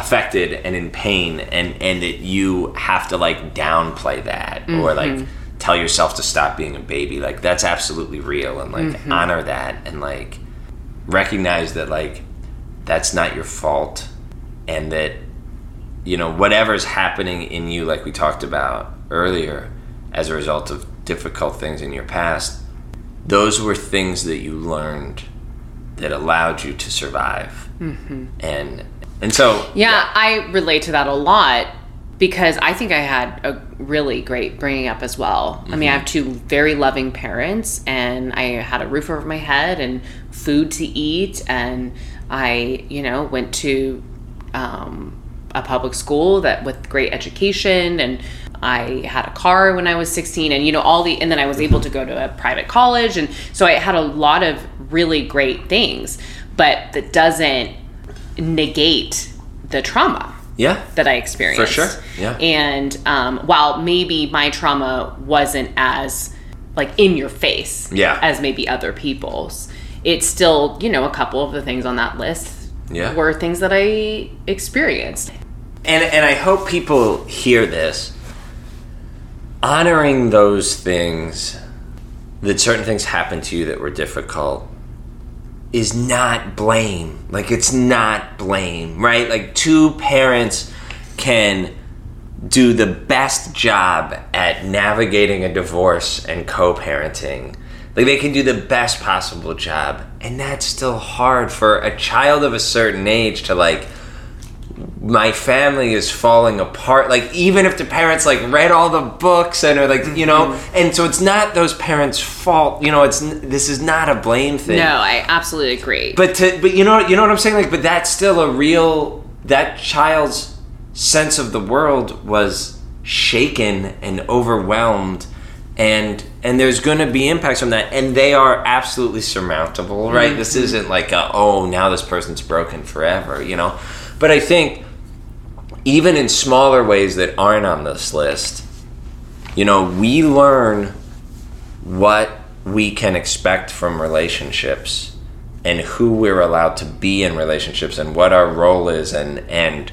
affected and in pain and, and that you have to, like, downplay that or, like, mm-hmm. tell yourself to stop being a baby. Like, that's absolutely real and, like, mm-hmm. honor that and, like, recognize that, like, that's not your fault and that you know whatever's happening in you like we talked about earlier as a result of difficult things in your past those were things that you learned that allowed you to survive. Mm-hmm. And and so Yeah, I relate to that a lot because I think I had a really great bringing up as well. I mean, I have two very loving parents, and I had a roof over my head and food to eat, and I, you know, went to um, a public school that with great education and I had a car when I was 16 and you know all the and then I was able to go to a private college and so I had a lot of really great things. But that doesn't negate the trauma Yeah. that I experienced. For sure, yeah. And um, while maybe my trauma wasn't as like in your face Yeah. as maybe other people's, it's still, you know, a couple of the things on that list Yeah. were things that I experienced. and and I hope people hear this. Honoring those things, that certain things happened to you that were difficult, is not blame. Like it's not blame, right? Like two parents can do the best job at navigating a divorce and co-parenting. Like they can do the best possible job, and that's still hard for a child of a certain age to like my family is falling apart. Like even if the parents like read all the books and are like you know mm-hmm. and so it's not those parents fault you know it's this is not a blame thing. No, I absolutely agree. but to but you know you know what I'm saying? Like but that's still a real that child's sense of the world was shaken and overwhelmed and and there's going to be impacts from that and they are absolutely surmountable right? Mm-hmm. This isn't like a, oh now this person's broken forever you know but I think even in smaller ways that aren't on this list you know we learn what we can expect from relationships and who we're allowed to be in relationships and what our role is and and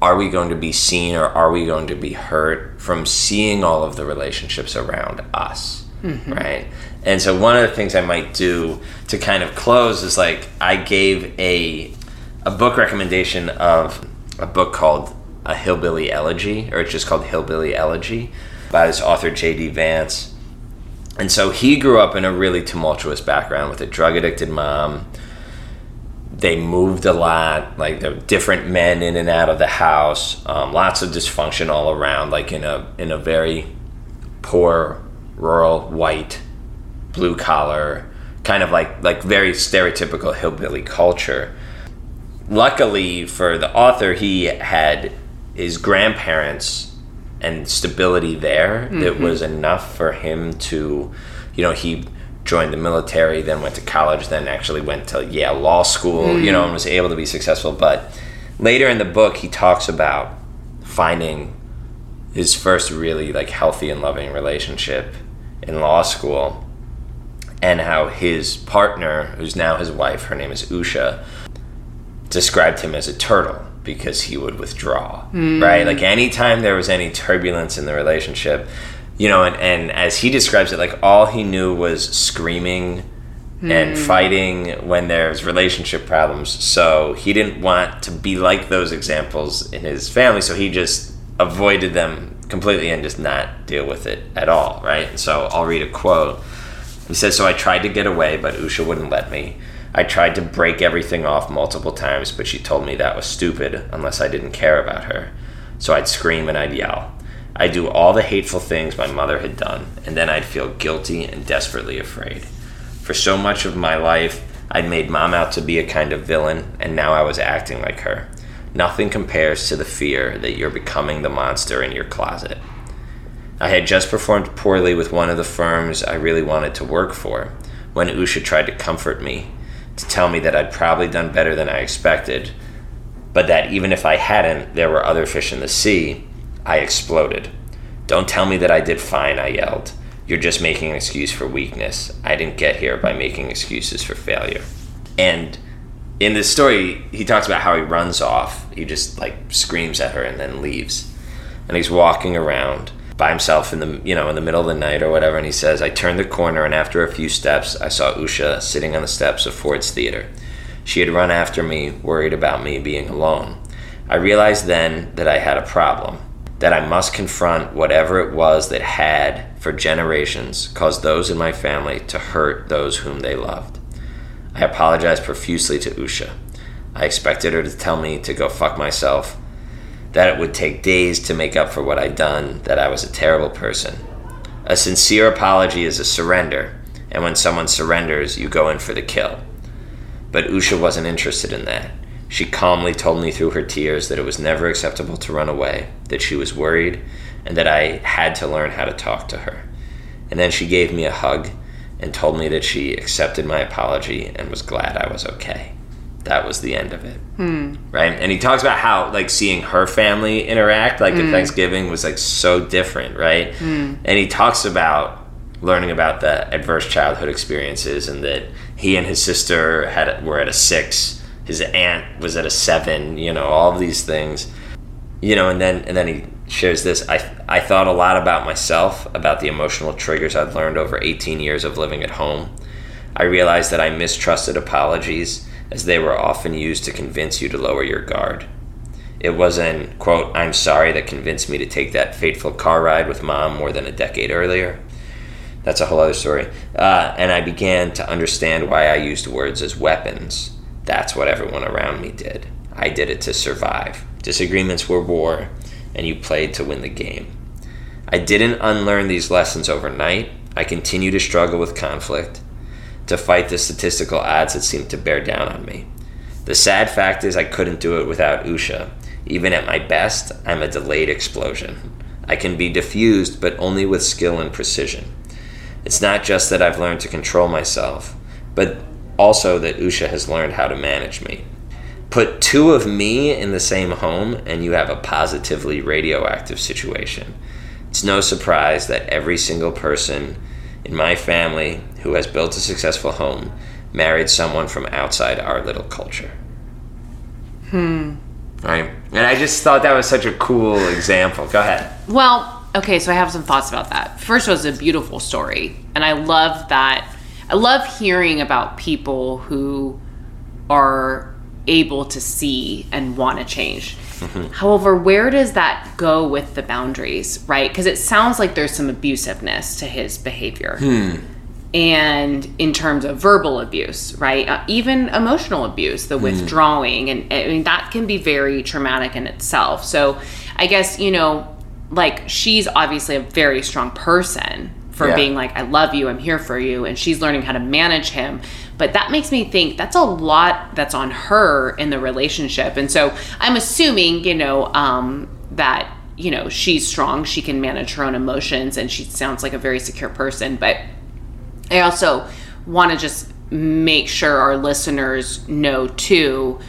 are we going to be seen or are we going to be hurt from seeing all of the relationships around us mm-hmm. right? And so one of the things i might do to kind of close is like i gave a a book recommendation of a book called a hillbilly elegy or it's just called hillbilly elegy by this author j.d vance and so he grew up in a really tumultuous background with a drug addicted mom. They moved a lot, like there were different men in and out of the house, um, lots of dysfunction all around, like in a in a very poor, rural, white, blue collar, kind of like like very stereotypical hillbilly culture. Luckily for the author, he had his grandparents and stability there that mm-hmm. was enough for him to, you know, he joined the military, then went to college, then actually went to Yale Law School, you mm. know, and was able to be successful. But later in the book, he talks about finding his first really like healthy and loving relationship in law school and how his partner, who's now his wife, her name is Usha, described him as a turtle because he would withdraw right? Like anytime there was any turbulence in the relationship you know and, and as he describes it like all he knew was screaming and hmm. fighting when there's relationship problems. So he didn't want to be like those examples in his family so he just avoided them completely and just not deal with it at all right? So i'll read a quote. He says, So I tried to get away, but Usha wouldn't let me. I tried to break everything off multiple times, but she told me that was stupid unless I didn't care about her. So I'd scream and I'd yell. I'd do all the hateful things my mother had done, and then I'd feel guilty and desperately afraid. For so much of my life, I'd made mom out to be a kind of villain, and now I was acting like her. Nothing compares to the fear that you're becoming the monster in your closet. I had just performed poorly with one of the firms I really wanted to work for when Usha tried to comfort me, to tell me that I'd probably done better than I expected, but that even if I hadn't, there were other fish in the sea. I exploded. Don't tell me that I did fine, I yelled. You're just making an excuse for weakness. I didn't get here by making excuses for failure. And in this story, he talks about how he runs off. He just like screams at her and then leaves. And he's walking around by himself in the you know in the middle of the night or whatever and he says I turned the corner and after a few steps I saw Usha sitting on the steps of Ford's Theater. She had run after me, worried about me being alone. I realized then that I had a problem, that I must confront whatever it was that had, for generations, caused those in my family to hurt those whom they loved. I apologized profusely to Usha. I expected her to tell me to go fuck myself, that it would take days to make up for what I'd done, that I was a terrible person. A sincere apology is a surrender, and when someone surrenders, you go in for the kill. But Usha wasn't interested in that. She calmly told me through her tears that it was never acceptable to run away, that she was worried, and that I had to learn how to talk to her. And then she gave me a hug and told me that she accepted my apology and was glad I was okay. That was the end of it. Hmm. Right? And he talks about how, like, seeing her family interact, like, at hmm. Thanksgiving was, like, so different, right? Hmm. And he talks about learning about the adverse childhood experiences and that he and his sister had were at a six, his aunt was at a seven, you know, all of these things you know and then and then he shares this i i thought a lot about myself about the emotional triggers i'd learned over 18 years of living at home i realized that i mistrusted apologies as they were often used to convince you to lower your guard it was an quote i'm sorry that convinced me to take that fateful car ride with mom more than a decade earlier that's a whole other story uh, and i began to understand why i used words as weapons that's what everyone around me did I did it to survive. Disagreements were war, and you played to win the game. I didn't unlearn these lessons overnight. I continue to struggle with conflict, to fight the statistical odds that seem to bear down on me. The sad fact is, I couldn't do it without Usha. Even at my best, I'm a delayed explosion. I can be diffused, but only with skill and precision. It's not just that I've learned to control myself, but also that Usha has learned how to manage me. Put two of me in the same home, and you have a positively radioactive situation. It's no surprise that every single person in my family who has built a successful home married someone from outside our little culture. Hmm. Right. And I just thought that was such a cool example. Go ahead. Well, okay, so I have some thoughts about that. First, it was a beautiful story, and I love that. I love hearing about people who are able to see and want to change. Mm-hmm. However, where does that go with the boundaries, right? Because it sounds like there's some abusiveness to his behavior. Hmm. And in terms of verbal abuse, right? Uh, even emotional abuse, the hmm. withdrawing, and I mean, that can be very traumatic in itself. So I guess, you know, like she's obviously a very strong person for Yeah. being like, I love you, I'm here for you, and she's learning how to manage him. But that makes me think that's a lot that's on her in the relationship. And so I'm assuming, you know, um, that, you know, she's strong, she can manage her own emotions, and she sounds like a very secure person. But I also want to just make sure our listeners know too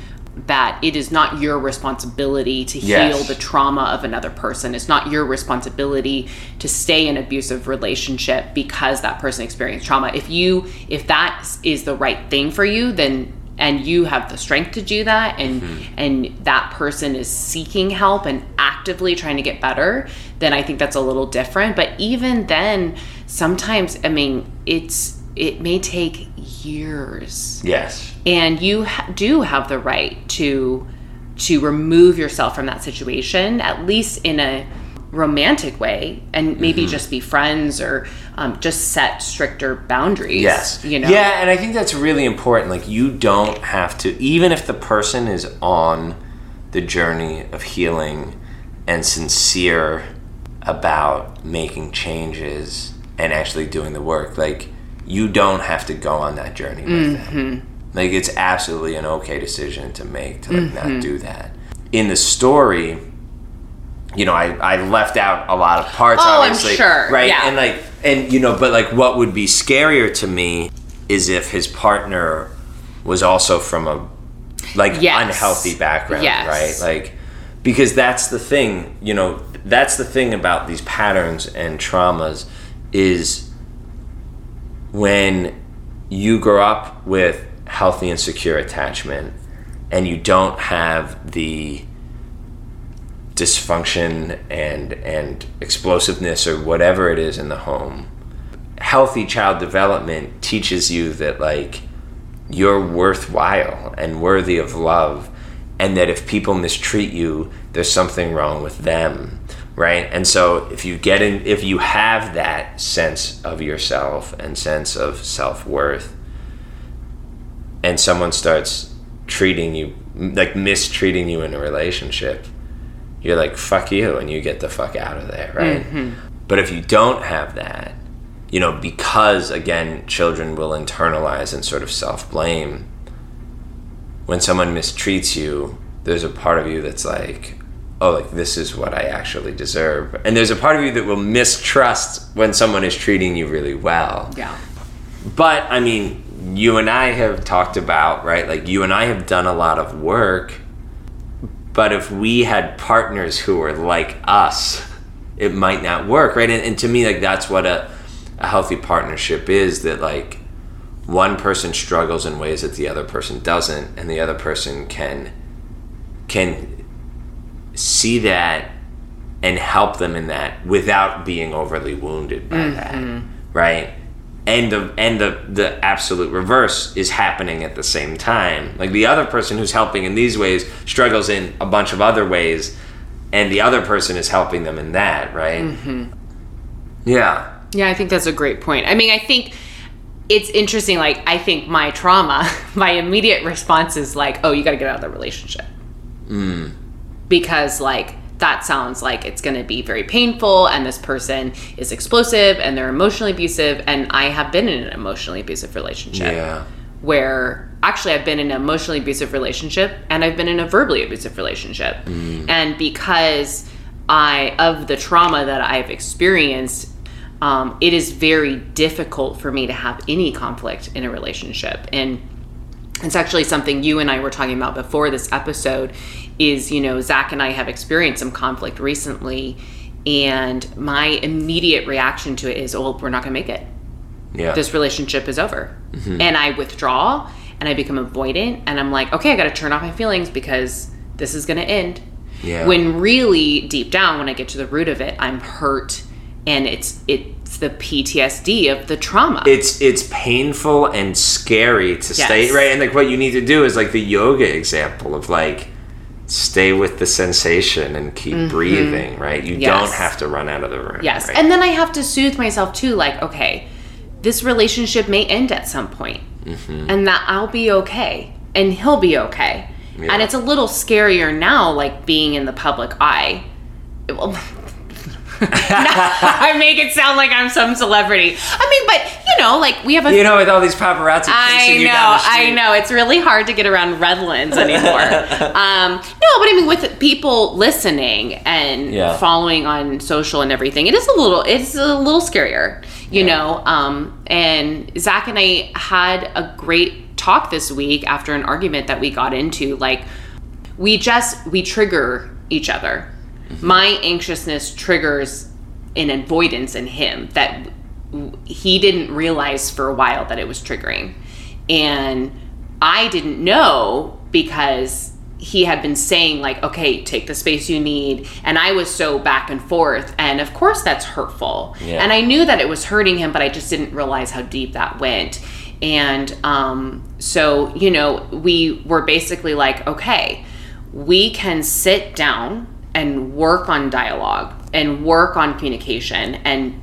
that it is not your responsibility to Yes. heal the trauma of another person. It's not your responsibility to stay in abusive relationship because that person experienced trauma. If you if that is the right thing for you, then and you have the strength to do that and mm-hmm. and that person is seeking help and actively trying to get better, then I think that's a little different. But even then, sometimes I mean, it's it may take years Yes. And you ha- do have the right to to remove yourself from that situation at least in a romantic way and maybe Mm-hmm. just be friends or um, just set stricter boundaries Yes. you know Yeah, and I think that's really important. Like you don't have to even if the person is on the journey of healing and sincere about making changes and actually doing the work, like you don't have to go on that journey with them. Like it's absolutely an okay decision to make to like not mm-hmm. do that. In the story, you know, I, I left out a lot of parts. Oh, I'm sure, right? yeah. And like, and you know, but like, what would be scarier to me is if his partner was also from a like Yes. unhealthy background, Yes. right? Like, because that's the thing, you know, that's the thing about these patterns and traumas is when you grow up with healthy and secure attachment and you don't have the dysfunction and and explosiveness or whatever it is in the home healthy child development teaches you that like you're worthwhile and worthy of love and that if people mistreat you there's something wrong with them right? And so if you get in if you have that sense of yourself and sense of self-worth and someone starts treating you like mistreating you in a relationship you're like fuck you and you get the fuck out of there right mm-hmm. but if you don't have that you know because again children will internalize and sort of self-blame when someone mistreats you, there's a part of you that's like, oh, like this is what I actually deserve. And there's a part of you that will mistrust when someone is treating you really well. Yeah. But I mean, you and I have talked about, right? Like you and I have done a lot of work. But if we had partners who were like us, it might not work, right? And, and to me, like that's what a, a healthy partnership is that like one person struggles in ways that the other person doesn't, and the other person can can see that and help them in that without being overly wounded by that, mm-hmm. right? And the and the the absolute reverse is happening at the same time. Like the other person who's helping in these ways struggles in a bunch of other ways, and the other person is helping them in that, right? Mm-hmm. Yeah. Yeah, I think that's a great point. I mean, I think it's interesting. Like, I think my trauma, [LAUGHS] my immediate response is like, oh, you got to get out of the relationship. Mm. Because, like, that sounds like it's going to be very painful, and this person is explosive and they're emotionally abusive. And I have been in an emotionally abusive relationship Yeah. where actually I've been in an emotionally abusive relationship and I've been in a verbally abusive relationship. And because I of the trauma that I've experienced, um, it is very difficult for me to have any conflict in a relationship. And it's actually something you and I were talking about before this episode is, you know, Zach and I have experienced some conflict recently. And my immediate reaction to it is, oh, we're not going to make it Yeah. this relationship is over. Mm-hmm. And I withdraw and I become avoidant and I'm like, okay, I got to turn off my feelings because this is going to end. Yeah. When really deep down when I get to the root of it, I'm hurt and it's it's the PTSD of the trauma. it's it's painful and scary to stay right and like what you need to do is like the yoga example of like stay with the sensation and keep breathing right you Mm-hmm. Yes. don't have to run out of the room yes. right? And then I have to soothe myself too like, okay, this relationship may end at some point, and that I'll be okay and he'll be okay. Yeah. And it's a little scarier now like being in the public eye. Well, I make it sound like I'm some celebrity. I mean, but you know, like we have a you know with all these paparazzi I know, I know. It's really hard to get around Redlands anymore. [LAUGHS] um, no, but I mean, with people listening and Yeah. following on social and everything, it is a little, it's a little scarier, you know. Um, and Zach and I had a great talk this week after an argument that we got into. Like, we just we trigger each other. My anxiousness triggers an avoidance in him that he didn't realize for a while that it was triggering. And I didn't know because he had been saying like okay take the space you need and i was so back and forth and of course that's hurtful Yeah. and i knew that it was hurting him but i just didn't realize how deep that went and um, so you know we were basically like okay we can sit down and work on dialogue and work on communication and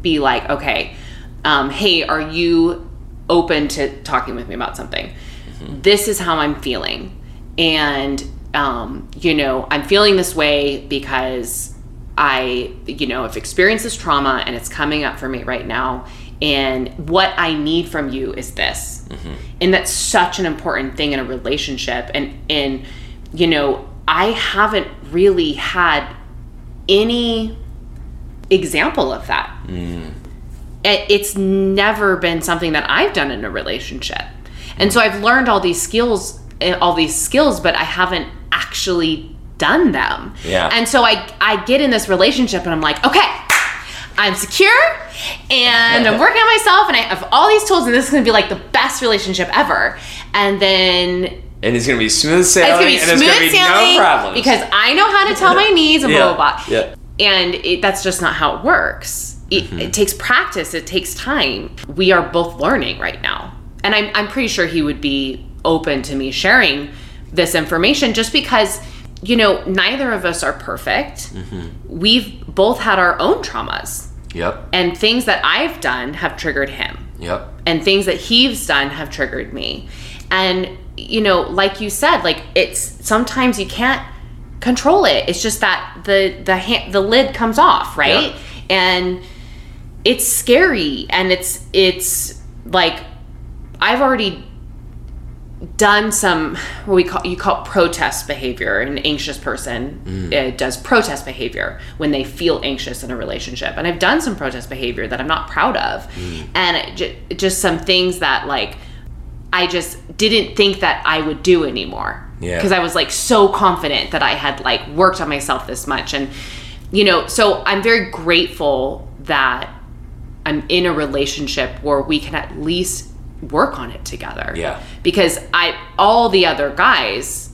be like, okay, um, hey, are you open to talking with me about something? This is how I'm feeling. And, um, you know, I'm feeling this way because I, you know, have experienced this trauma and it's coming up for me right now. And what I need from you is this. And that's such an important thing in a relationship. And, and, you know, I haven't really had any example of that. It- It's never been something that I've done in a relationship. And so I've learned all these skills, eh, all these skills, but I haven't actually done them. Yeah. And so I, I get in this relationship and I'm like, okay, I'm secure and I'm [LAUGHS] working on myself and I have all these tools and this is going to be like the best relationship ever. And then and it's gonna be smooth sailing it's gonna be and smooth gonna be sailing no problems because I know how to tell my needs and blah Yeah, blah blah. yeah. And it, that's just not how it works. It, Mm-hmm. it takes practice. It takes time. We are both learning right now, and I'm I'm pretty sure he would be open to me sharing this information just because you know neither of us are perfect. Mm-hmm. We've both had our own traumas, yep and things that I've done have triggered him yep and things that he's done have triggered me and you know like you said like it's sometimes you can't control it. It's just that the the ha- the lid comes off right? Yeah. and it's scary and it's it's like i've already done some what we call you call protest behavior. An anxious person uh, does protest behavior when they feel anxious in a relationship. And i've done some protest behavior that i'm not proud of. And it ju- just some things that like i just didn't think that i would do anymore Yeah. because i was like so confident that i had like worked on myself this much and you know so i'm very grateful that i'm in a relationship where we can at least work on it together Yeah. because I all the other guys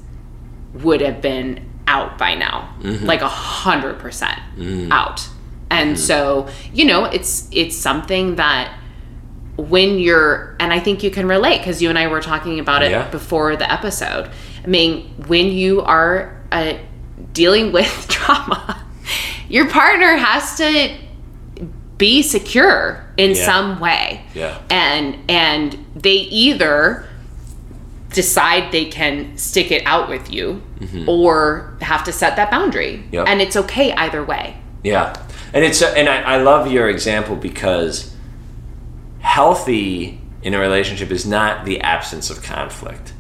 would have been out by now, Mm-hmm. like a hundred percent Mm. out. And so you know, it's it's something that when you're and I think you can relate because you and I were talking about it Yeah. before the episode. I mean, when you are uh, dealing with [LAUGHS] trauma, your partner has to be secure in Yeah. some way Yeah. and and they either decide they can stick it out with you or have to set that boundary Mm-hmm. Yep. and it's okay either way Yeah, and it's and I, I love your example because healthy in a relationship is not the absence of conflict.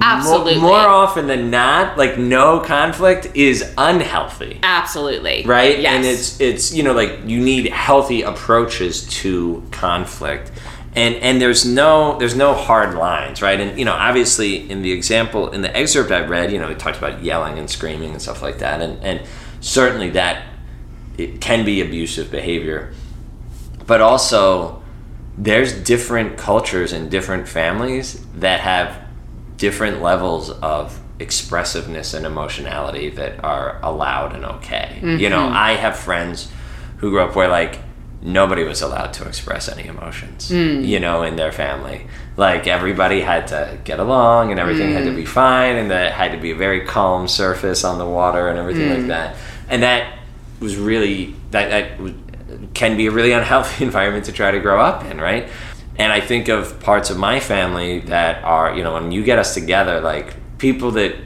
Absolutely. more often than not, like no conflict is unhealthy. absolutely right yes. and it's it's you know like you need healthy approaches to conflict and and there's no there's no hard lines right and you know obviously in the example in the excerpt i read you know it talked about yelling and screaming and stuff like that and and certainly that it can be abusive behavior but also there's different cultures and different families that have different levels of expressiveness and emotionality that are allowed and okay. You know, mm-hmm. I have friends who grew up where like nobody was allowed to express any emotions, hmm. you know, in their family. Like everybody had to get along and everything had to hmm. be fine and that had to be a very calm surface on the water and everything like hmm. that. And that was really that that was, can be a really unhealthy [LAUGHS] environment to try to grow up in, right? And I think of parts of my family that are, you know, when you get us together, like people that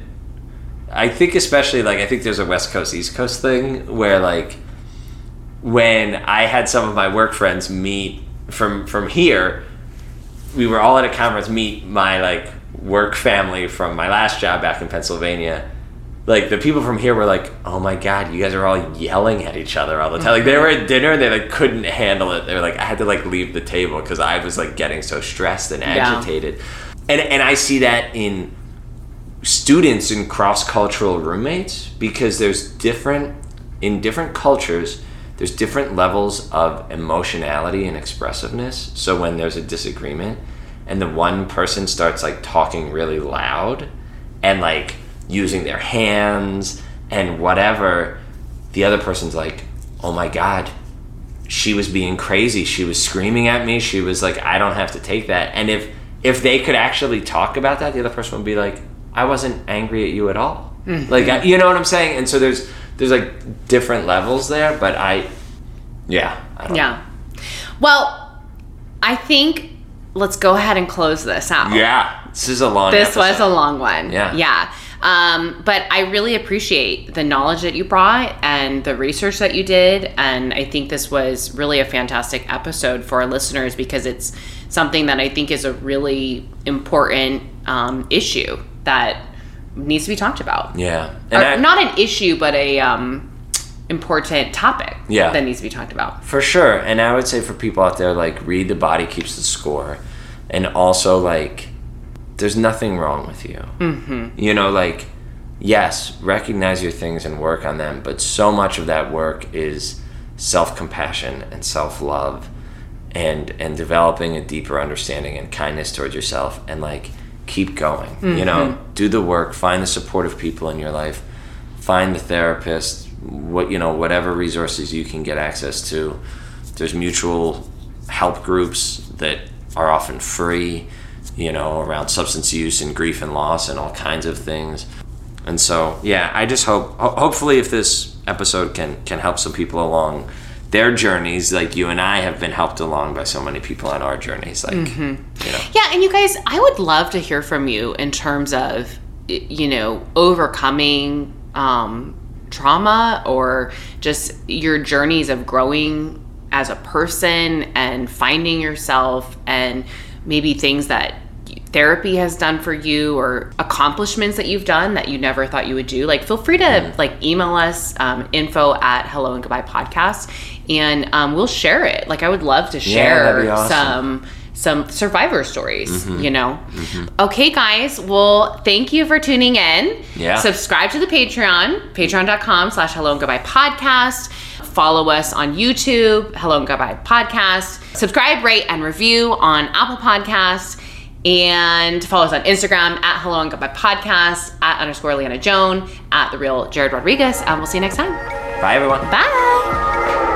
I think especially like I think there's a West Coast East Coast thing where like when I had some of my work friends meet from from here, we were all at a conference meet my like work family from my last job back in Pennsylvania. Like the people from here were like, "Oh my god, you guys are all yelling at each other all the time." Like they mhm. were at dinner and they like couldn't handle it. They were like, "I had to like leave the table because I was like getting so stressed and agitated." And and I see that in students and cross-cultural roommates because there's different in different cultures there's different levels of emotionality and expressiveness so when there's a disagreement and the one person starts like talking really loud and like using their hands and whatever the other person's like oh my god she was being crazy. She was screaming at me. She was like i don't have to take that. And if if they could actually talk about that the other person would be like i wasn't angry at you at all. Mm-hmm. Like you know what i'm saying? And so there's there's like different levels there but i yeah I don't yeah. well i think let's go ahead and close this out. Yeah. This is a long this was a long one. Yeah. yeah um, but i really appreciate the knowledge that you brought and the research that you did and i think this was really a fantastic episode for our listeners because it's something that i think is a really important um, issue that needs to be talked about yeah Or I- not an issue but a um, important topic Yeah. that needs to be talked about For sure. And I would say for people out there, like, read The Body Keeps the Score. And also, like, there's nothing wrong with you. Mm-hmm. You know, like, yes, recognize your things and work on them, but so much of that work is self compassion and self love and, and developing a deeper understanding and kindness towards yourself and, like, keep going. You know, do the work, find the supportive people in your life, find the therapist, what you know, whatever resources you can get access to. There's mutual help groups that are often free, you know, around substance use and grief and loss and all kinds of things. And so, yeah, I just hope ho- hopefully if this episode can can help some people along their journeys like you and I have been helped along by so many people on our journeys like you know. Yeah, and you guys, I would love to hear from you in terms of, you know, overcoming um, trauma or just your journeys of growing as a person and finding yourself and maybe things that therapy has done for you or accomplishments that you've done that you never thought you would do, like feel free to Mm-hmm. like email us um, info at hello and goodbye podcast and um, we'll share it. Like I would love to share be awesome. some some survivor stories, Mm-hmm. you know. Okay, guys. Well, thank you for tuning in. Yeah. Subscribe to the Patreon, patreon.com slash hello and goodbye podcast. Follow us on YouTube, hello and goodbye podcast. Subscribe, rate, and review on Apple Podcasts. And follow us on Instagram at hello and goodbye podcast, at underscore Leanna Joan, at the real Jared Rodriguez. And we'll see you next time. Bye, everyone. Bye.